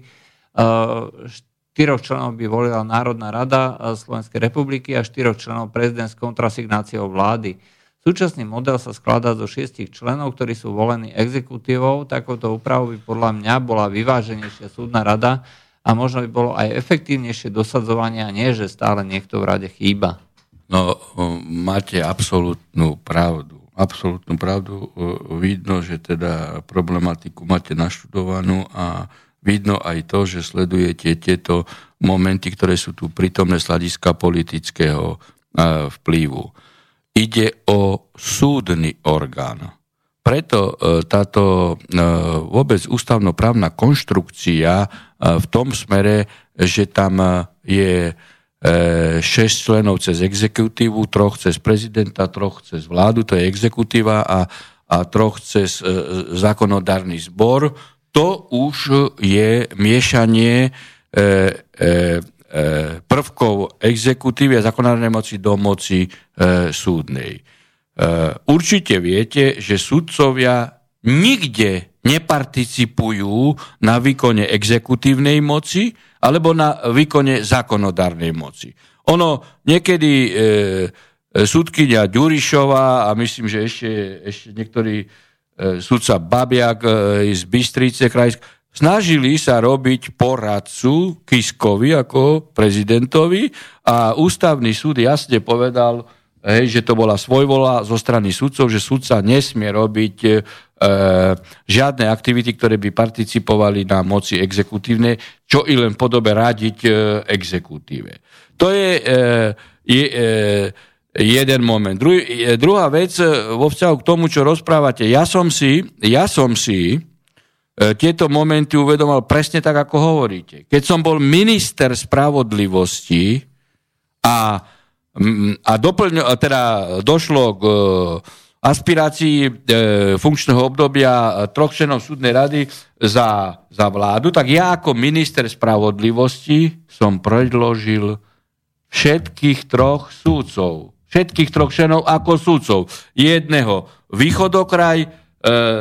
štyroch členov by volila Národná rada Slovenskej republiky a štyroch členov prezident s kontrasignáciou vlády. Súčasný model sa skladá zo šiestich členov, ktorí sú volení exekutívou. Takouto úpravou by podľa mňa bola vyváženejšia súdna rada, a možno by bolo aj efektívnejšie dosadzovanie a nie, že stále niekto v rade chýba. No, máte absolútnu pravdu. Absolútnu pravdu. Vidno, že teda problematiku máte naštudovanú a vidno aj to, že sledujete tieto momenty, ktoré sú tu prítomné z hľadiska politického vplyvu. Ide o súdny orgán. Preto e, táto e, vôbec ústavnoprávna konštrukcia v tom smere, že tam je 6 e, členov cez exekutívu, troch cez prezidenta, troch cez vládu, to je exekutíva a, a troch cez e, zákonodárny zbor. To už je miešanie e, e, e, prvkov exekutívy a zákonodárnej moci do moci e, súdnej. E, určite viete, že sudcovia nikde neparticipujú na výkone exekutívnej moci alebo na výkone zákonodárnej moci. Ono niekedy e, súdkynia Ďurišová a myslím, že ešte, ešte niektorý e, súdca Babiak e, z Bystrice krajsk, snažili sa robiť poradcu Kiskovi ako prezidentovi a ústavný súd jasne povedal, hej, že to bola svojvola zo strany sudcov, že sudca nesmie robiť e, žiadne aktivity, ktoré by participovali na moci exekutívnej, čo i len v podobe radiť e, exekutíve. To je, e, je e, jeden moment. Dru, e, druhá vec e, vo vzťahu k tomu, čo rozprávate. Ja som si, ja som si e, tieto momenty uvedomal presne tak, ako hovoríte. Keď som bol minister spravodlivosti a a, doplň, teda došlo k aspirácii e, funkčného obdobia troch členov súdnej rady za, za vládu, tak ja ako minister spravodlivosti som predložil všetkých troch súdcov. Všetkých troch členov ako súdcov. Jedného východokraj, e,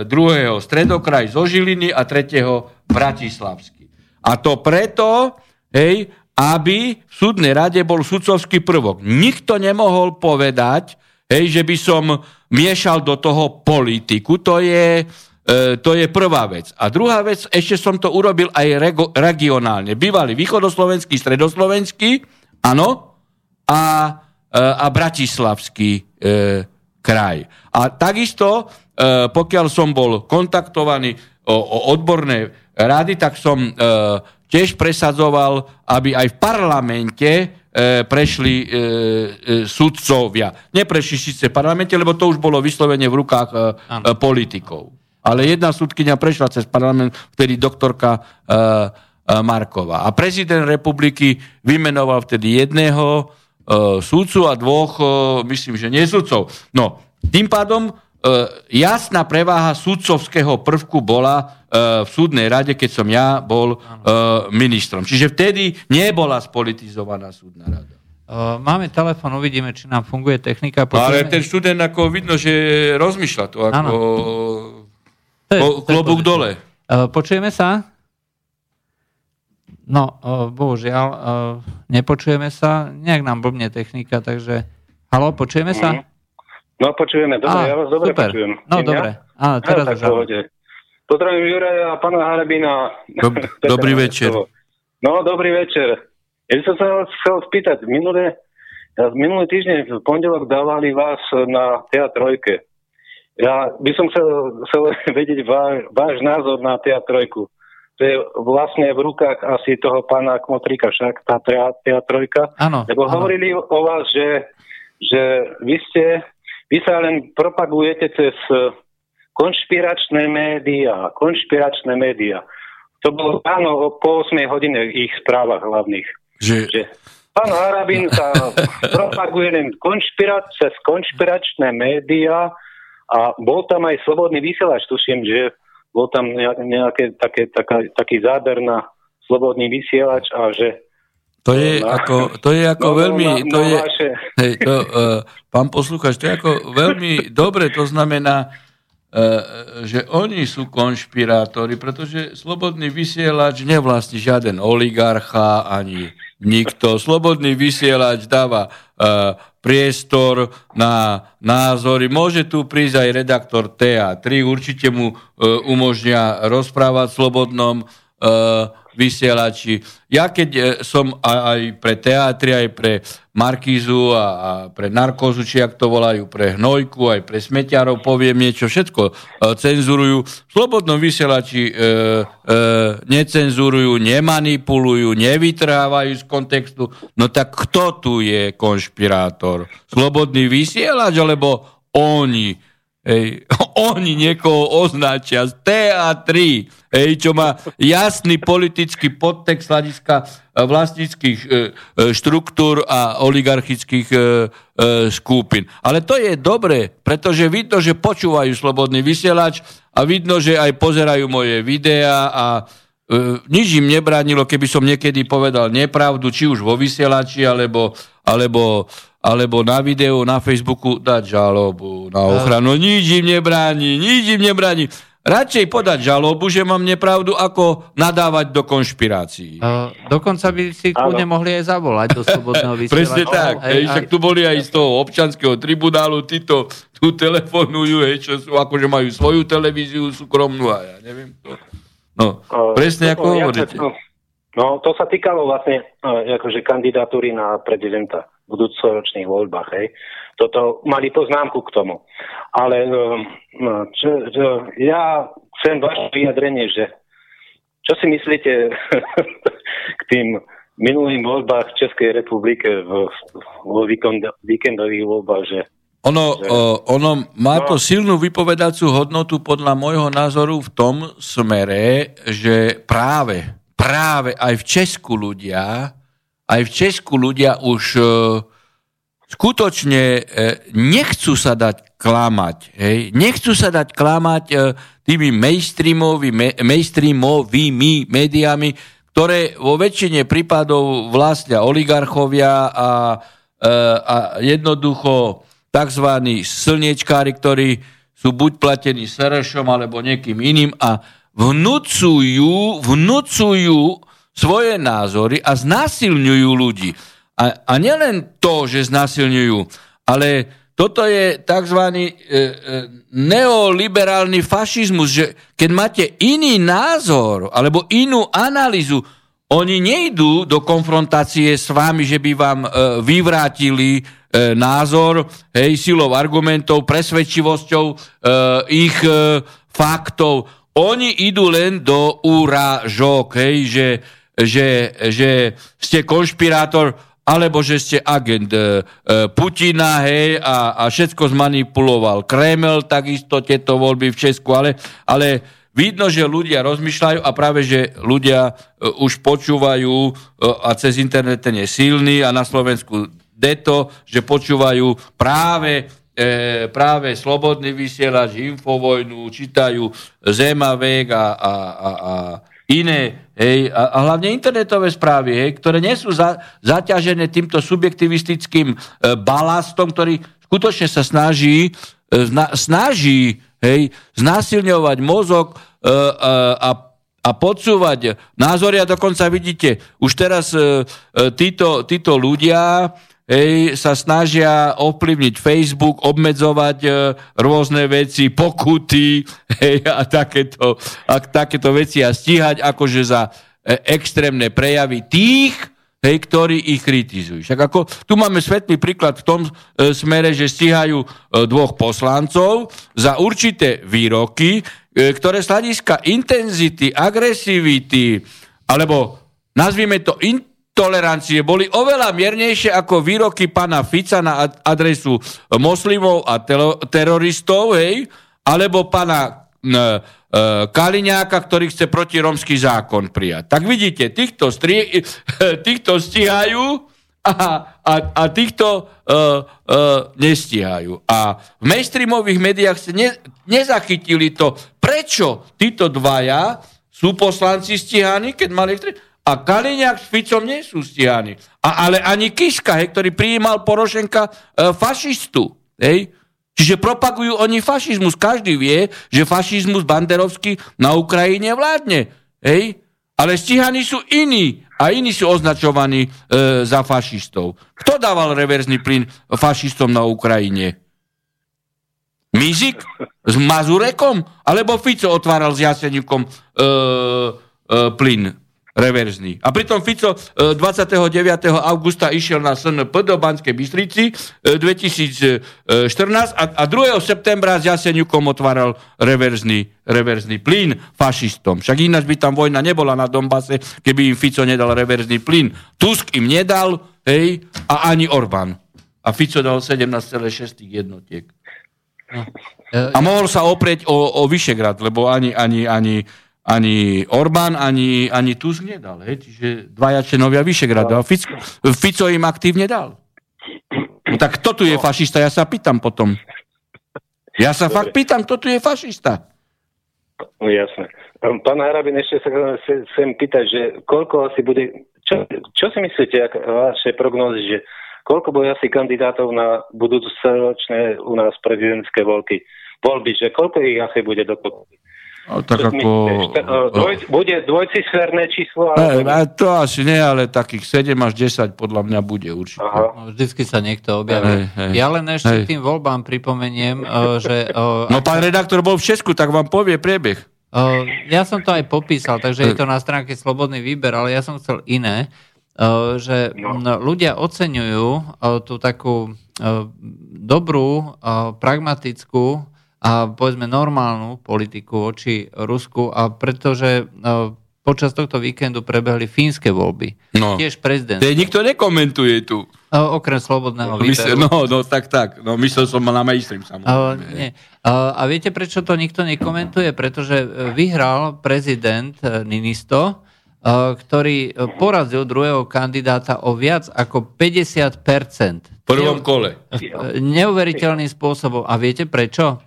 druhého stredokraj zo Žiliny a tretieho Bratislavský. A to preto, hej, aby v súdnej rade bol sudcovský prvok. Nikto nemohol povedať, hej, že by som miešal do toho politiku. To je, e, to je prvá vec. A druhá vec, ešte som to urobil aj rego, regionálne. Bývalý východoslovenský, stredoslovenský, áno, a, a bratislavský e, kraj. A takisto, e, pokiaľ som bol kontaktovaný o, odborné rady, tak som e, tiež presadzoval, aby aj v parlamente e, prešli e, e, sudcovia. Neprešli síce v parlamente, lebo to už bolo vyslovene v rukách e, e, politikov. Ale jedna súdkynia prešla cez parlament, vtedy doktorka e, e, Marková. A prezident republiky vymenoval vtedy jedného e, súdcu a dvoch, e, myslím, že nie súdcov. No, tým pádom E, jasná preváha sudcovského prvku bola e, v súdnej rade, keď som ja bol e, ministrom. Čiže vtedy nebola spolitizovaná súdna rada. Máme telefon, uvidíme, či nám funguje technika. Počujeme... Ale ten študent ako vidno, že rozmýšľa to ako to je, klobúk dole. Počujeme sa? No, bohužiaľ, nepočujeme sa. Nejak nám blbne technika, takže... Halo, počujeme sa? Mm. No počujeme, dobre, Á, ja vás dobre super. počujem. No Nie dobre, Á, teraz ja, už Pozdravím Juraja a pána Harabina. Dob, (laughs) dobrý večer. No, dobrý večer. Ja som sa chcel spýtať, minulé, minulý týždeň v pondelok dávali vás na teatrojke. Ja by som chcel, chcel (laughs) vedieť váš, váš názor na teatrojku. To je vlastne v rukách asi toho pána Kmotrika, však tá teatrojka. Áno. Lebo áno. hovorili o vás, že, že vy ste, vy sa len propagujete cez konšpiračné médiá, konšpiračné médiá. To bolo ráno po 8 hodine ich správach hlavných. Že... Že pán Harabin (laughs) sa propaguje len konšpira- cez konšpiračné médiá a bol tam aj slobodný vysielač, tuším, že bol tam nejaké také, taká, taký záber na slobodný vysielač a že to je no, ako, to je ako (laughs) no, veľmi, no, to je, hej, to, uh, pán poslucháč, to je ako veľmi dobre, to znamená, E, že oni sú konšpirátori, pretože slobodný vysielač nevlastní žiaden oligarcha ani nikto. Slobodný vysielač dáva uh, priestor na názory. Môže tu prísť aj redaktor TA3, určite mu uh, umožnia rozprávať v slobodnom uh, vysielači. Ja keď e, som aj pre teatri, aj pre Markízu a, pre narkózu, či ak to volajú, pre hnojku, aj pre smeťarov poviem niečo, všetko e, cenzurujú. V slobodnom vysielači e, e, necenzurujú, nemanipulujú, nevytrávajú z kontextu. No tak kto tu je konšpirátor? Slobodný vysielač, alebo oni? Ej, (laughs) oni niekoho označia z TA3, ej, čo má jasný politický podtext hľadiska e, vlastnických e, e, štruktúr a oligarchických e, e, skupín. Ale to je dobre, pretože vidno, že počúvajú slobodný vysielač a vidno, že aj pozerajú moje videá a e, nič im nebránilo, keby som niekedy povedal nepravdu, či už vo vysielači, alebo, alebo alebo na videu, na Facebooku dať žalobu na ochranu. Nič im nebráni, nič im nebráni. Radšej podať žalobu, že mám nepravdu, ako nadávať do konšpirácií. Uh, dokonca by si kľudne mohli aj zavolať do slobodného (laughs) vysielača. Presne tak. Hej, hej, však tu boli aj z toho občanského tribunálu, títo tu telefonujú, hej, čo sú, akože majú svoju televíziu súkromnú a ja neviem to. No, uh, presne ako ja hovoríte. No, to sa týkalo vlastne uh, akože kandidatúry na prezidenta budúcoročných voľbách. Hej. Toto mali poznámku k tomu. Ale um, no, čo, čo, ja chcem vaše vyjadrenie, že čo si myslíte (laughs) k tým minulým voľbách v Českej republike v, vo víkendových voľbách, že ono, ono má to no. silnú vypovedacú hodnotu podľa môjho názoru v tom smere, že práve, práve aj v Česku ľudia aj v Česku ľudia už e, skutočne e, nechcú sa dať klamať. Hej? Nechcú sa dať klamať e, tými mainstreamovými, mainstreamovými médiami, ktoré vo väčšine prípadov vlastnia oligarchovia a, a jednoducho tzv. slniečkári, ktorí sú buď platení Serešom alebo niekým iným a vnúcujú, vnúcujú svoje názory a znásilňujú ľudí. A, a nielen to, že znásilňujú, ale toto je tzv. E, e, neoliberálny fašizmus, že keď máte iný názor alebo inú analýzu, oni nejdú do konfrontácie s vami, že by vám e, vyvrátili názor, hej, silou argumentov, presvedčivosťou ich faktov. Oni idú len do úražok, hej, že že, že ste konšpirátor, alebo že ste agent e, e, Putina, hej, a, a všetko zmanipuloval. Kreml, takisto tieto voľby v Česku, ale, ale vidno, že ľudia rozmýšľajú a práve, že ľudia e, už počúvajú e, a cez internet ten je silný a na Slovensku deto, že počúvajú práve e, práve slobodný vysielač, infovojnu, čítajú Zemavek a, a, a, a iné, hej, a, a hlavne internetové správy, hej, ktoré nie sú za, zaťažené týmto subjektivistickým e, balastom, ktorý skutočne sa snaží, e, snaží hej, znásilňovať mozog e, e, a a podsúvať názory. A dokonca vidíte, už teraz e, e, títo, títo ľudia hej, sa snažia ovplyvniť Facebook, obmedzovať e, rôzne veci, pokuty (laughs) hej, a, takéto, a takéto veci a stíhať akože za e, extrémne prejavy tých, hej, ktorí ich kritizujú. Však ako, tu máme svetlý príklad v tom e, smere, že stíhajú e, dvoch poslancov za určité výroky, e, ktoré z hľadiska intenzity, agresivity, alebo nazvime to intolerancie, boli oveľa miernejšie ako výroky pána Fica na adresu moslimov a teroristov, hej, alebo pána E, Kaliňáka, ktorý chce protiromský zákon prijať. Tak vidíte, týchto, strie, (laughs) týchto stíhajú a, a, a týchto uh, uh, nestíhajú. A v mainstreamových médiách sa ne, nezachytili to, prečo títo dvaja sú poslanci stíhaní, keď mali... A Kaliňák s Ficom nie sú stíhaní. A, ale ani Kiska, hej, ktorý prijímal Porošenka uh, fašistu. Hej, Čiže propagujú oni fašizmus. Každý vie, že fašizmus banderovský na Ukrajine vládne. Hej? Ale stíhaní sú iní a iní sú označovaní e, za fašistov. Kto dával reverzný plyn fašistom na Ukrajine? Mizik? S Mazurekom? Alebo Fico otváral s Jaseníkom e, e, plyn reverzný. A pritom Fico 29. E, augusta išiel na SNP do Banskej Bystrici 2014 e, a, a 2. septembra s Jaseniukom otváral reverzný, reverzný plyn fašistom. Však ináč by tam vojna nebola na Donbase, keby im Fico nedal reverzný plyn. Tusk im nedal, hej, a ani Orbán. A Fico dal 17,6 jednotiek. No. A mohol sa oprieť o, o Vyšegrad, lebo ani, ani, ani ani Orbán, ani, ani Tusk nedal. Hej? Čiže dvaja členovia Vyšegradu. A Fico, Fico im aktívne dal. No tak kto tu je fašista? Ja sa pýtam potom. Ja sa Dobre. fakt pýtam, kto tu je fašista. No jasné. Pán Harabin, ešte sa chcem pýtať, že koľko asi bude... Čo, čo si myslíte, ak vaše prognozy, že koľko bude asi kandidátov na budúcoročné u nás prezidentské voľby, voľby, že koľko ich asi bude dokopy? Tak ako... Dvoj, bude dvojciferné číslo? Ale... Ne, to asi nie, ale takých 7 až 10 podľa mňa bude určite. Aha. No, vždycky sa niekto objaví. Hej, hej, ja len ešte hej. tým voľbám pripomeniem, e, že... E, no pán redaktor bol v Česku, tak vám povie priebeh. E, ja som to aj popísal, takže je to na stránke Slobodný výber, ale ja som chcel iné, že no. ľudia oceňujú tú takú dobrú, pragmatickú a povedzme normálnu politiku voči Rusku a pretože no, počas tohto víkendu prebehli fínske voľby. No. Tiež prezident. To nikto nekomentuje tu. Okrem slobodného no, výberu. No, no, tak, tak. No, myslel som na mainstream samozrejme. nie. A, a viete, prečo to nikto nekomentuje? Pretože e, vyhral prezident e, Ninisto, e, ktorý porazil druhého kandidáta o viac ako 50%. V prvom kole. Neuveriteľným spôsobom. A viete prečo?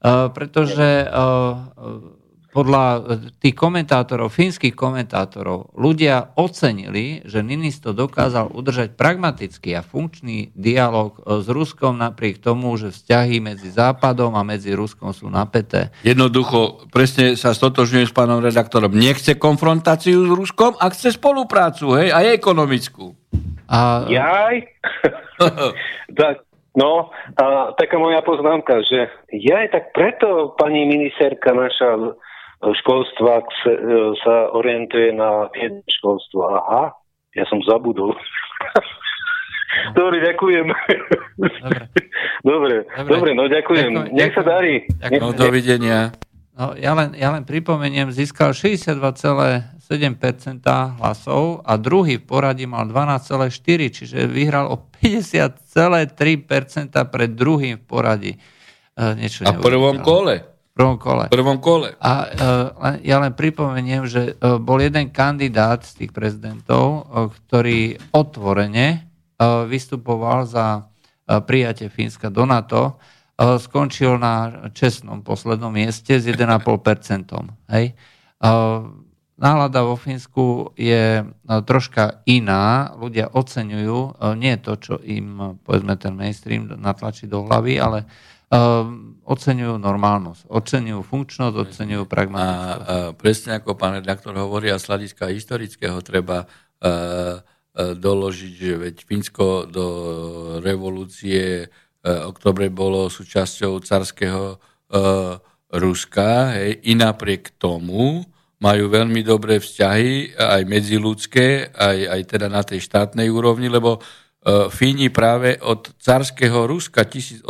Eh, pretože eh, podľa tých komentátorov, fínskych komentátorov, ľudia ocenili, že Ninisto dokázal udržať pragmatický a funkčný dialog eh, s Ruskom napriek tomu, že vzťahy medzi Západom a medzi Ruskom sú napäté. Jednoducho, presne sa stotožňujem s pánom redaktorom. Nechce konfrontáciu s Ruskom a chce spoluprácu, hej, aj ekonomickú. A... Jaj? (laughs) tak, No, a taká moja poznámka, že ja aj tak preto pani ministerka naša školstva sa orientuje na školstvo. Aha, ja som zabudol. (laughs) Dobre, ďakujem. Dobre. (laughs) Dobre, Dobre. Dobre no ďakujem. Ďakujem. Nech sa darí. Ďakujem. No, dovidenia. No, ja, len, ja len pripomeniem, získal 62,7% hlasov a druhý v poradí mal 12,4%, čiže vyhral o 50,3% pred druhým v poradí. Uh, niečo a v prvom kole? V prvom kole. V prvom kole. A uh, ja len pripomeniem, že uh, bol jeden kandidát z tých prezidentov, uh, ktorý otvorene uh, vystupoval za uh, prijatie Fínska do NATO, skončil na čestnom poslednom mieste s 1,5%. Hej. Nálada vo Fínsku je troška iná. Ľudia oceňujú nie to, čo im povedzme ten mainstream natlačí do hlavy, ale oceňujú normálnosť, oceňujú funkčnosť, oceňujú pragmatickosť. A, a presne ako pán redaktor hovorí, a z hľadiska historického treba a, doložiť, že veď Fínsko do revolúcie E, oktobre bolo súčasťou carského e, Ruska hej, i napriek tomu majú veľmi dobré vzťahy, aj medziludské, aj, aj teda na tej štátnej úrovni, lebo E, Fíni práve od carského Ruska 1870,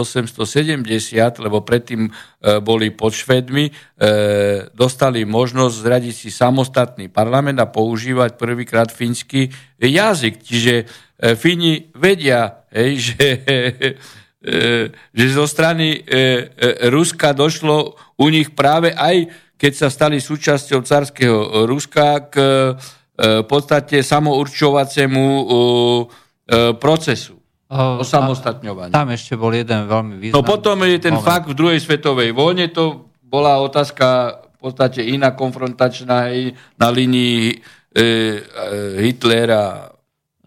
lebo predtým e, boli pod Švedmi, e, dostali možnosť zradiť si samostatný parlament a používať prvýkrát fínsky jazyk. Čiže Fíni vedia, hej, (laughs) že, že zo strany Ruska došlo u nich práve aj, keď sa stali súčasťou carského Ruska k v podstate samourčovaciemu E, procesu. O samostatňovaní. Tam ešte bol jeden veľmi významný No potom je ten moment. fakt v druhej svetovej vojne, to bola otázka v podstate iná konfrontačná na linii e, e, Hitlera.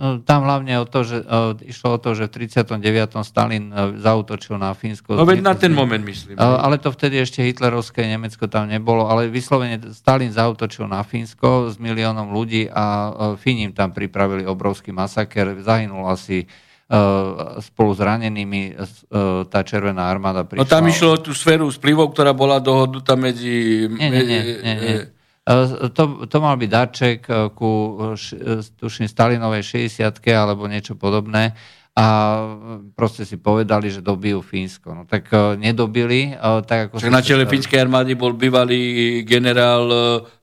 No, tam hlavne o to, že, o, išlo o to, že v 39. Stalin e, zautočil na Fínsko. No veď na ten moment myslím. Ale to vtedy ešte hitlerovské Nemecko tam nebolo, ale vyslovene Stalin zautočil na Fínsko s miliónom ľudí a Fínim tam pripravili obrovský masaker. Zahynul asi spolu s ranenými tá Červená armáda prišla. No tam išlo o tú sféru splivov, ktorá bola dohodnutá medzi... Nie, nie, nie. nie, nie. To, to mal byť darček ku, tuším, Stalinovej 60 alebo niečo podobné a proste si povedali, že dobijú Fínsko. No tak nedobili. Tak ako na čele fínskej armády bol bývalý generál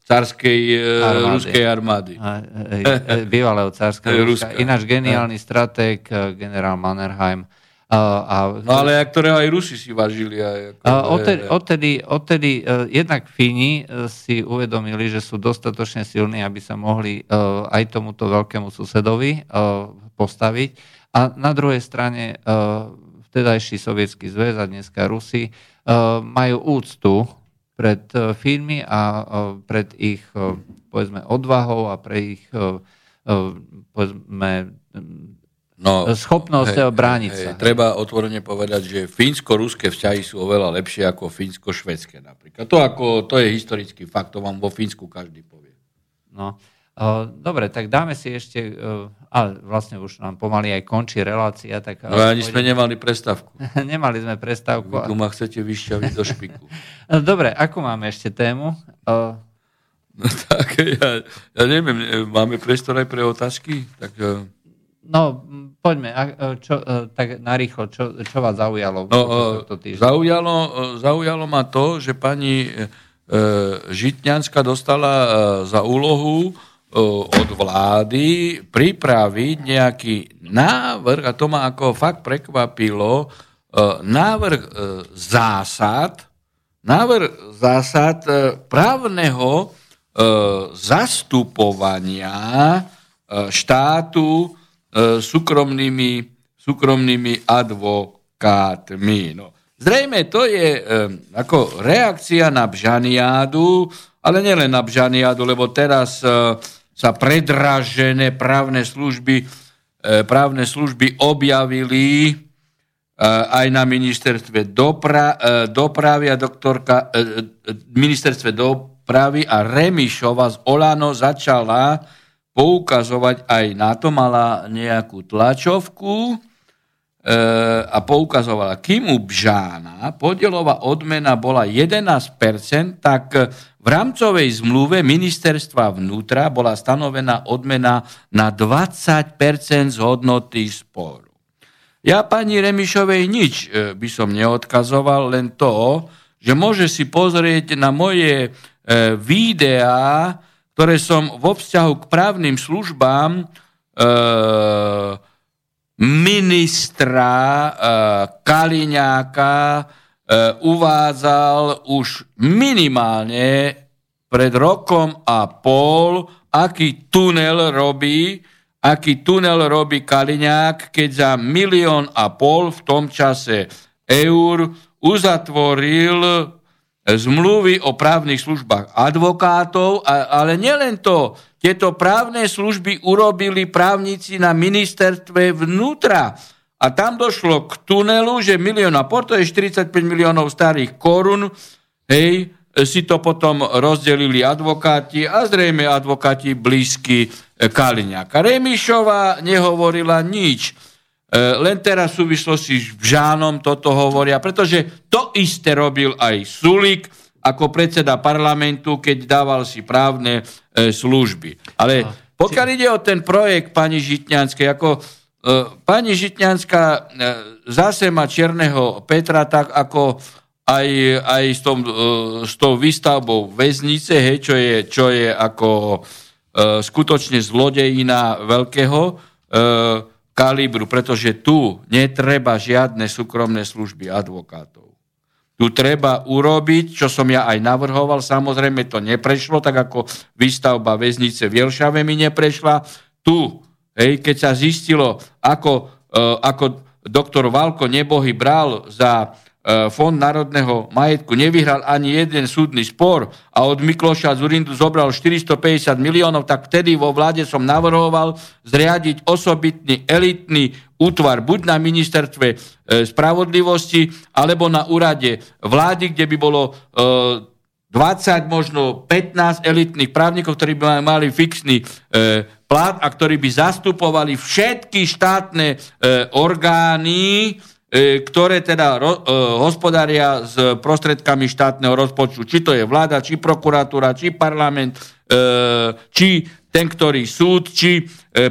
cárskej armády. ruskej armády. Bývalého cárskej (laughs) Ruska. Ináč geniálny stratég generál Mannerheim a, no ale ktorého aj Rusi si vážili. Aj, ako, a odtedy, odtedy, odtedy jednak Fíni uh, si uvedomili, že sú dostatočne silní, aby sa mohli uh, aj tomuto veľkému susedovi uh, postaviť. A na druhej strane vtedajší sovietský zväz a dneska Rusi majú úctu pred Fínmi a pred ich povedzme odvahou a pre ich povedzme no, schopnosť hej, brániť hej, sa. Treba otvorene povedať, že fínsko-ruské vzťahy sú oveľa lepšie ako fínsko-švedské napríklad. To, ako, to je historický fakt, to vám vo Fínsku každý povie. No, uh, dobre, tak dáme si ešte, uh, ale vlastne už nám pomaly aj končí relácia. Tak, no ani sme nemali prestávku. (laughs) nemali sme prestávku. Vy tu ma chcete vyšťaviť do špiku. (laughs) dobre, akú máme ešte tému? Uh, no (laughs) tak, ja, ja neviem, máme priestor aj pre otázky? Tak... Uh... No, poďme, e, čo, e, tak narýchlo, čo, čo vás zaujalo? No, e, zaujalo, zaujalo ma to, že pani Žitňanská dostala za úlohu od vlády pripraviť nejaký návrh, a to ma ako fakt prekvapilo, návrh zásad, návrh zásad právneho zastupovania štátu E, súkromnými, súkromnými advokátmi. No. Zrejme to je e, ako reakcia na Bžaniádu, ale nielen na Bžaniádu, lebo teraz e, sa predražené právne služby, e, právne služby objavili e, aj na ministerstve dopra, e, dopravy a doktorka, e, e ministerstve dopravy a Remišova z Olano začala poukazovať aj na to, mala nejakú tlačovku e, a poukazovala, kým u Bžána podielová odmena bola 11%, tak v rámcovej zmluve ministerstva vnútra bola stanovená odmena na 20% z hodnoty sporu. Ja pani Remišovej nič e, by som neodkazoval, len to, že môže si pozrieť na moje e, videá, ktoré som vo vzťahu k právnym službám e, ministra e, Kaliňáka e, uvádzal už minimálne pred rokom a pol, aký tunel robí, aký tunel robí Kaliňák, keď za milión a pol v tom čase eur uzatvoril zmluvy o právnych službách advokátov, ale nielen to, tieto právne služby urobili právnici na ministerstve vnútra. A tam došlo k tunelu, že milión a pol, to je 45 miliónov starých korun, hej, si to potom rozdelili advokáti a zrejme advokáti blízky Kaliňáka. Remišová nehovorila nič. E, len teraz v súvislosti s Žánom toto hovoria, pretože to isté robil aj Sulik ako predseda parlamentu, keď dával si právne e, služby. Ale pokiaľ ide o ten projekt pani Žitňanskej, ako e, pani Žitňanská zase má Čierneho Petra tak ako aj, aj s, tom, s tou výstavbou väznice, hej, čo, je, čo je ako skutočne zlodejina veľkého kalibru, pretože tu netreba žiadne súkromné služby advokátov tu treba urobiť, čo som ja aj navrhoval, samozrejme to neprešlo, tak ako výstavba väznice v Jelšave mi neprešla. Tu, hej, keď sa zistilo, ako, uh, ako doktor Valko nebohy bral za E, Fond národného majetku nevyhral ani jeden súdny spor a od Mikloša Zurindu zobral 450 miliónov, tak vtedy vo vláde som navrhoval zriadiť osobitný elitný útvar buď na ministerstve e, spravodlivosti alebo na úrade vlády, kde by bolo 20, e, možno 15 elitných právnikov, ktorí by mali fixný plat a ktorí by zastupovali všetky štátne orgány, E, ktoré teda ro, e, hospodária s prostredkami štátneho rozpočtu. Či to je vláda, či prokuratúra, či parlament, e, či ten, ktorý súd, či e,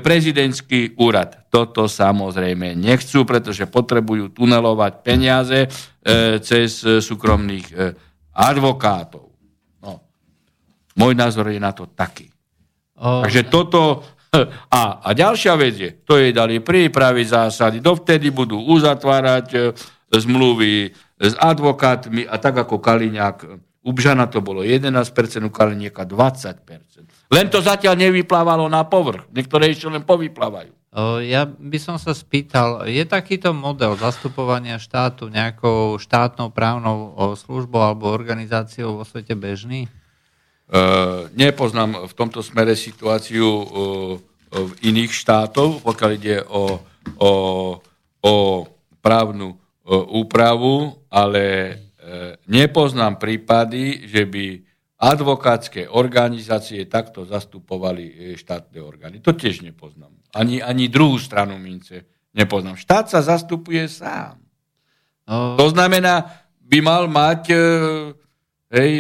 prezidentský úrad. Toto samozrejme nechcú, pretože potrebujú tunelovať peniaze e, cez súkromných e, advokátov. No. Môj názor je na to taký. Oh. Takže toto (laughs) A, a ďalšia vec je, to jej dali prípravy zásady, dovtedy budú uzatvárať e, zmluvy s advokátmi a tak ako Kaliňák, u Bžana to bolo 11%, u Kaliňáka 20%. Len to zatiaľ nevyplávalo na povrch. Niektoré ešte len povyplávajú. Ja by som sa spýtal, je takýto model zastupovania štátu nejakou štátnou právnou službou alebo organizáciou vo svete bežný? Uh, nepoznám v tomto smere situáciu uh, v iných štátov, pokiaľ ide o, o, o právnu uh, úpravu, ale nepoznám prípady, že by advokátske organizácie takto zastupovali štátne orgány. To tiež nepoznám. Ani, ani druhú stranu mince nepoznám. Štát sa zastupuje sám. No. To znamená, by mal mať hej,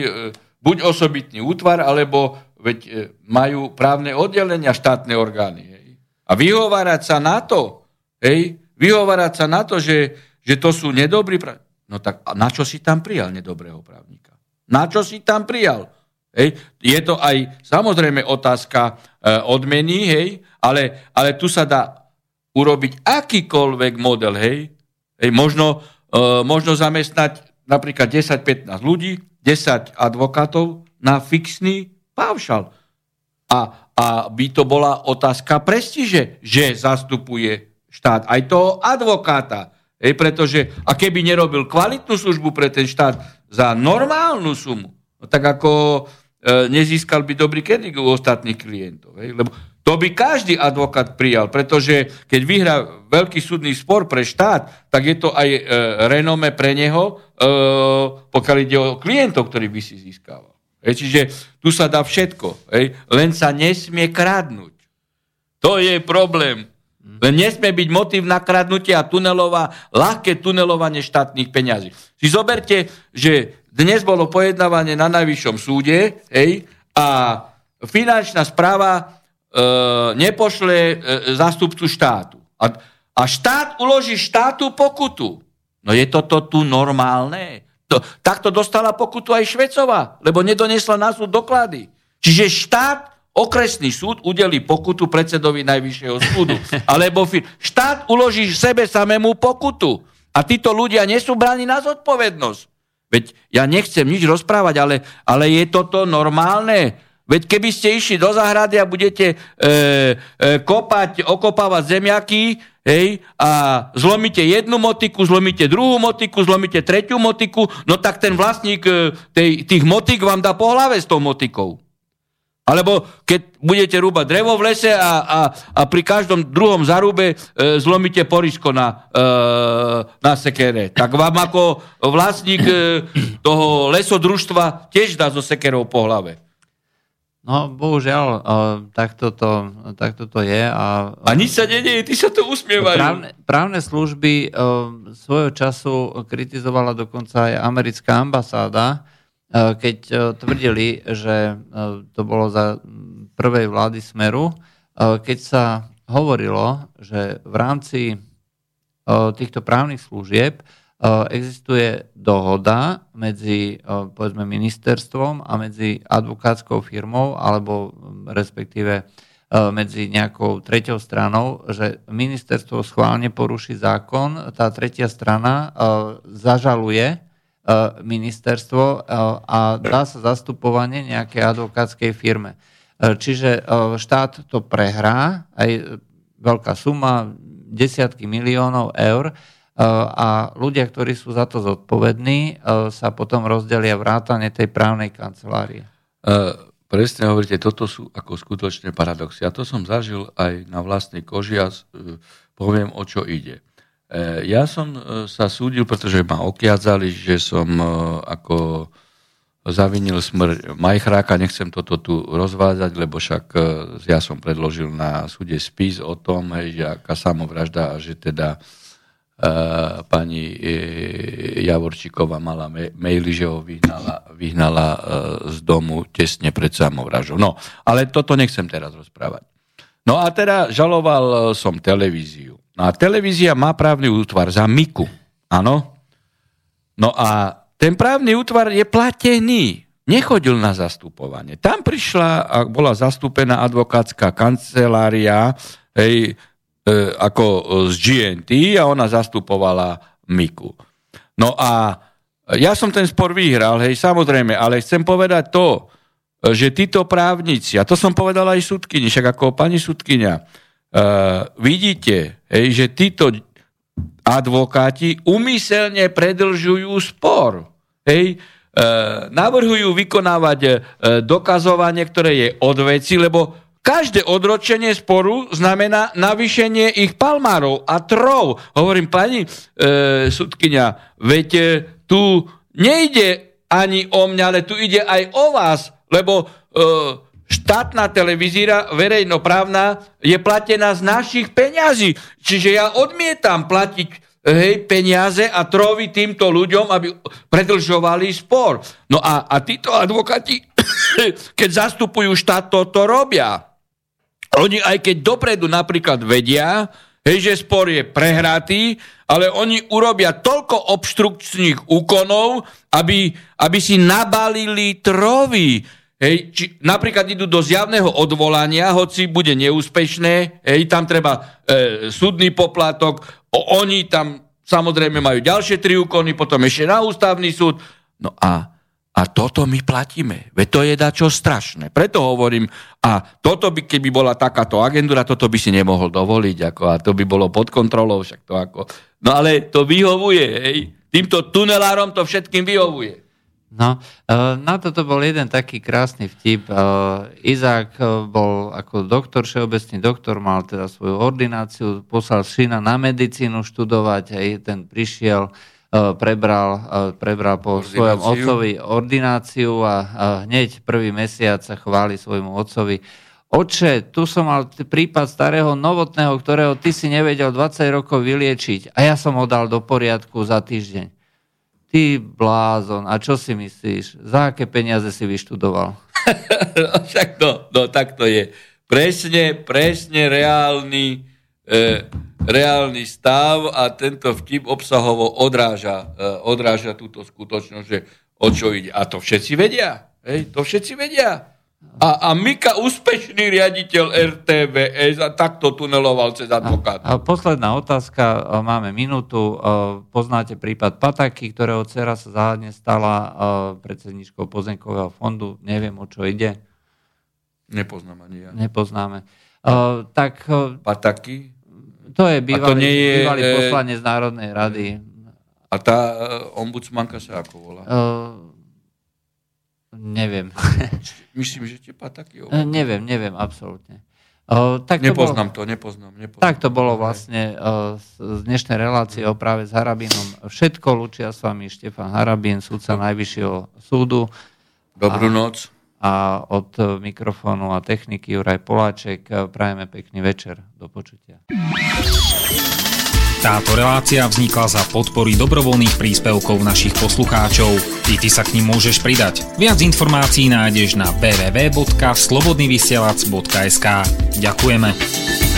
buď osobitný útvar, alebo veď e, majú právne oddelenia štátne orgány. Hej. A vyhovárať sa na to, hej, vyhovárať sa na to, že, že to sú nedobrí. No tak na čo si tam prijal nedobrého právnika? Na čo si tam prijal? Hej. Je to aj samozrejme otázka e, odmeny, hej, ale, ale tu sa dá urobiť akýkoľvek model, hej. hej možno, e, možno zamestnať napríklad 10-15 ľudí, 10 advokátov na fixný paušal. A, a by to bola otázka prestíže, že zastupuje štát aj toho advokáta. Ej, pretože, a keby nerobil kvalitnú službu pre ten štát za normálnu sumu, no tak ako e, nezískal by dobrý kredit u ostatných klientov. Ej, lebo to by každý advokát prijal, pretože keď vyhrá veľký súdny spor pre štát, tak je to aj e, renome pre neho, e, pokiaľ ide o klientov, ktorý by si získával. E, čiže tu sa dá všetko, e, len sa nesmie kradnúť. To je problém. Len nesmie byť motiv na kradnutie a tunelová, ľahké tunelovanie štátnych peňazí. Si zoberte, že dnes bolo pojednávanie na najvyššom súde hej, a finančná správa nepošle e, zástupcu štátu. A, a štát uloží štátu pokutu. No je toto tu normálne? To, takto dostala pokutu aj Švecová, lebo nedonesla na súd doklady. Čiže štát, okresný súd udelí pokutu predsedovi Najvyššieho súdu. (laughs) Alebo štát uloží sebe samému pokutu. A títo ľudia nesú bráni na zodpovednosť. Veď ja nechcem nič rozprávať, ale, ale je toto normálne? Veď keby ste išli do záhrady a budete e, e, kopať, okopávať zemiaky, hej, a zlomíte jednu motiku, zlomíte druhú motiku, zlomíte tretiu motiku, no tak ten vlastník e, tej, tých motik vám dá po hlave s tou motikou. Alebo keď budete rúbať drevo v lese a, a, a pri každom druhom zarúbe e, zlomíte porisko na, e, na sekere, tak vám ako vlastník e, toho lesodružstva tiež dá so sekerou po hlave. No, bohužiaľ, uh, takto, to, takto to je. A, a nič sa nedieje, ty sa to usmievajú. Právne, právne služby uh, svojho času kritizovala dokonca aj americká ambasáda, keď tvrdili, že to bolo za prvej vlády Smeru, keď sa hovorilo, že v rámci týchto právnych služieb existuje dohoda medzi povedzme ministerstvom a medzi advokátskou firmou alebo respektíve medzi nejakou treťou stranou, že ministerstvo schválne poruší zákon, tá tretia strana zažaluje ministerstvo a dá sa zastupovanie nejakej advokátskej firme. Čiže štát to prehrá, aj veľká suma, desiatky miliónov eur, a ľudia, ktorí sú za to zodpovední, sa potom rozdelia vrátane tej právnej kancelárie. Uh, presne hovoríte, toto sú ako skutočné paradoxy. A to som zažil aj na vlastnej koži a uh, poviem, o čo ide. Uh, ja som sa súdil, pretože ma okiadzali, že som ako zavinil smrť Majchráka, nechcem toto tu rozvádzať, lebo však ja som predložil na súde spis o tom, že aká samovražda a že teda pani e, Javorčíková mala maily, že ho vyhnala, vyhnala e, z domu tesne pred samovražou. No, ale toto nechcem teraz rozprávať. No a teda žaloval som televíziu. No a televízia má právny útvar za Miku. Áno? No a ten právny útvar je platený. Nechodil na zastupovanie. Tam prišla a bola zastúpená advokátska kancelária, hej, ako e, z GNT a ona zastupovala Miku. No a ja som ten spor vyhral, hej, samozrejme, ale chcem povedať to, že títo právnici, a to som povedal aj súdkyni, však ako pani súdkynia, uh, vidíte, hej, že títo advokáti umyselne predlžujú spor. Hej, uh, navrhujú vykonávať uh, dokazovanie, ktoré je od veci, lebo Každé odročenie sporu znamená navýšenie ich palmárov a trov. Hovorím, pani e, sudkynia, veď e, tu nejde ani o mňa, ale tu ide aj o vás, lebo e, štátna televízia, verejnoprávna, je platená z našich peňazí. Čiže ja odmietam platiť hej, peniaze a trovi týmto ľuďom, aby predlžovali spor. No a, a títo advokáti, (coughs) keď zastupujú štát, toto robia. Oni aj keď dopredu napríklad vedia, hej, že spor je prehratý, ale oni urobia toľko obštrukčných úkonov, aby, aby si nabalili trovy. Hej, či, napríklad idú do zjavného odvolania, hoci bude neúspešné, hej, tam treba e, súdny poplatok, o, oni tam samozrejme majú ďalšie tri úkony, potom ešte na ústavný súd. No a a toto my platíme. Veď to je dačo strašné. Preto hovorím, a toto by, keby bola takáto agentúra, toto by si nemohol dovoliť. Ako, a to by bolo pod kontrolou. Však to ako... No ale to vyhovuje. Hej. Týmto tunelárom to všetkým vyhovuje. No, e, na toto bol jeden taký krásny vtip. E, Izák e, bol ako doktor, všeobecný doktor, mal teda svoju ordináciu, poslal syna na medicínu študovať, aj ten prišiel, prebral, eh, prebral po ordináciu. svojom otcovi ordináciu a hneď prvý mesiac sa chváli svojmu otcovi. Oče, tu som mal prípad starého novotného, ktorého ty si nevedel 20 rokov vyliečiť a ja som ho dal do poriadku za týždeň. Ty blázon, a čo si myslíš? Za aké peniaze si vyštudoval? (laughs) no, však to, no, tak to je. Presne, presne reálny, e, reálny stav a tento vtip obsahovo odráža, e, odráža túto skutočnosť, že o čo ide. A to všetci vedia. Hej, to všetci vedia. A, a Mika úspešný riaditeľ RTVS a takto tuneloval cez advokát. A, a posledná otázka, e, máme minútu. E, poznáte prípad Pataky, ktorého dcera sa záhadne stala predsedničkou pozemkového fondu. Neviem, o čo ide. Nepoznám ani ja. Nepoznáme. Tak, Pataky? To je bývalý, to nie je, bývalý e, poslanec Národnej rady. A tá e, ombudsmanka sa ako volá? Uh, neviem. (laughs) Myslím, že tepa taký uh, Neviem, neviem, absolútne. Uh, tak nepoznám to, bolo, to nepoznám, nepoznám. Tak to bolo vlastne uh, z dnešnej relácie o práve s Harabinom. Všetko lučia s vami Štefan Harabín, súdca Najvyššieho súdu. Dobrú a, noc. A od mikrofónu a techniky Juraj Poláček prajeme pekný večer. Do počutia. Táto relácia vznikla za podpory dobrovoľných príspevkov našich poslucháčov. I ty sa k ním môžeš pridať. Viac informácií nájdeš na www.slobodnyvysielac.sk Ďakujeme.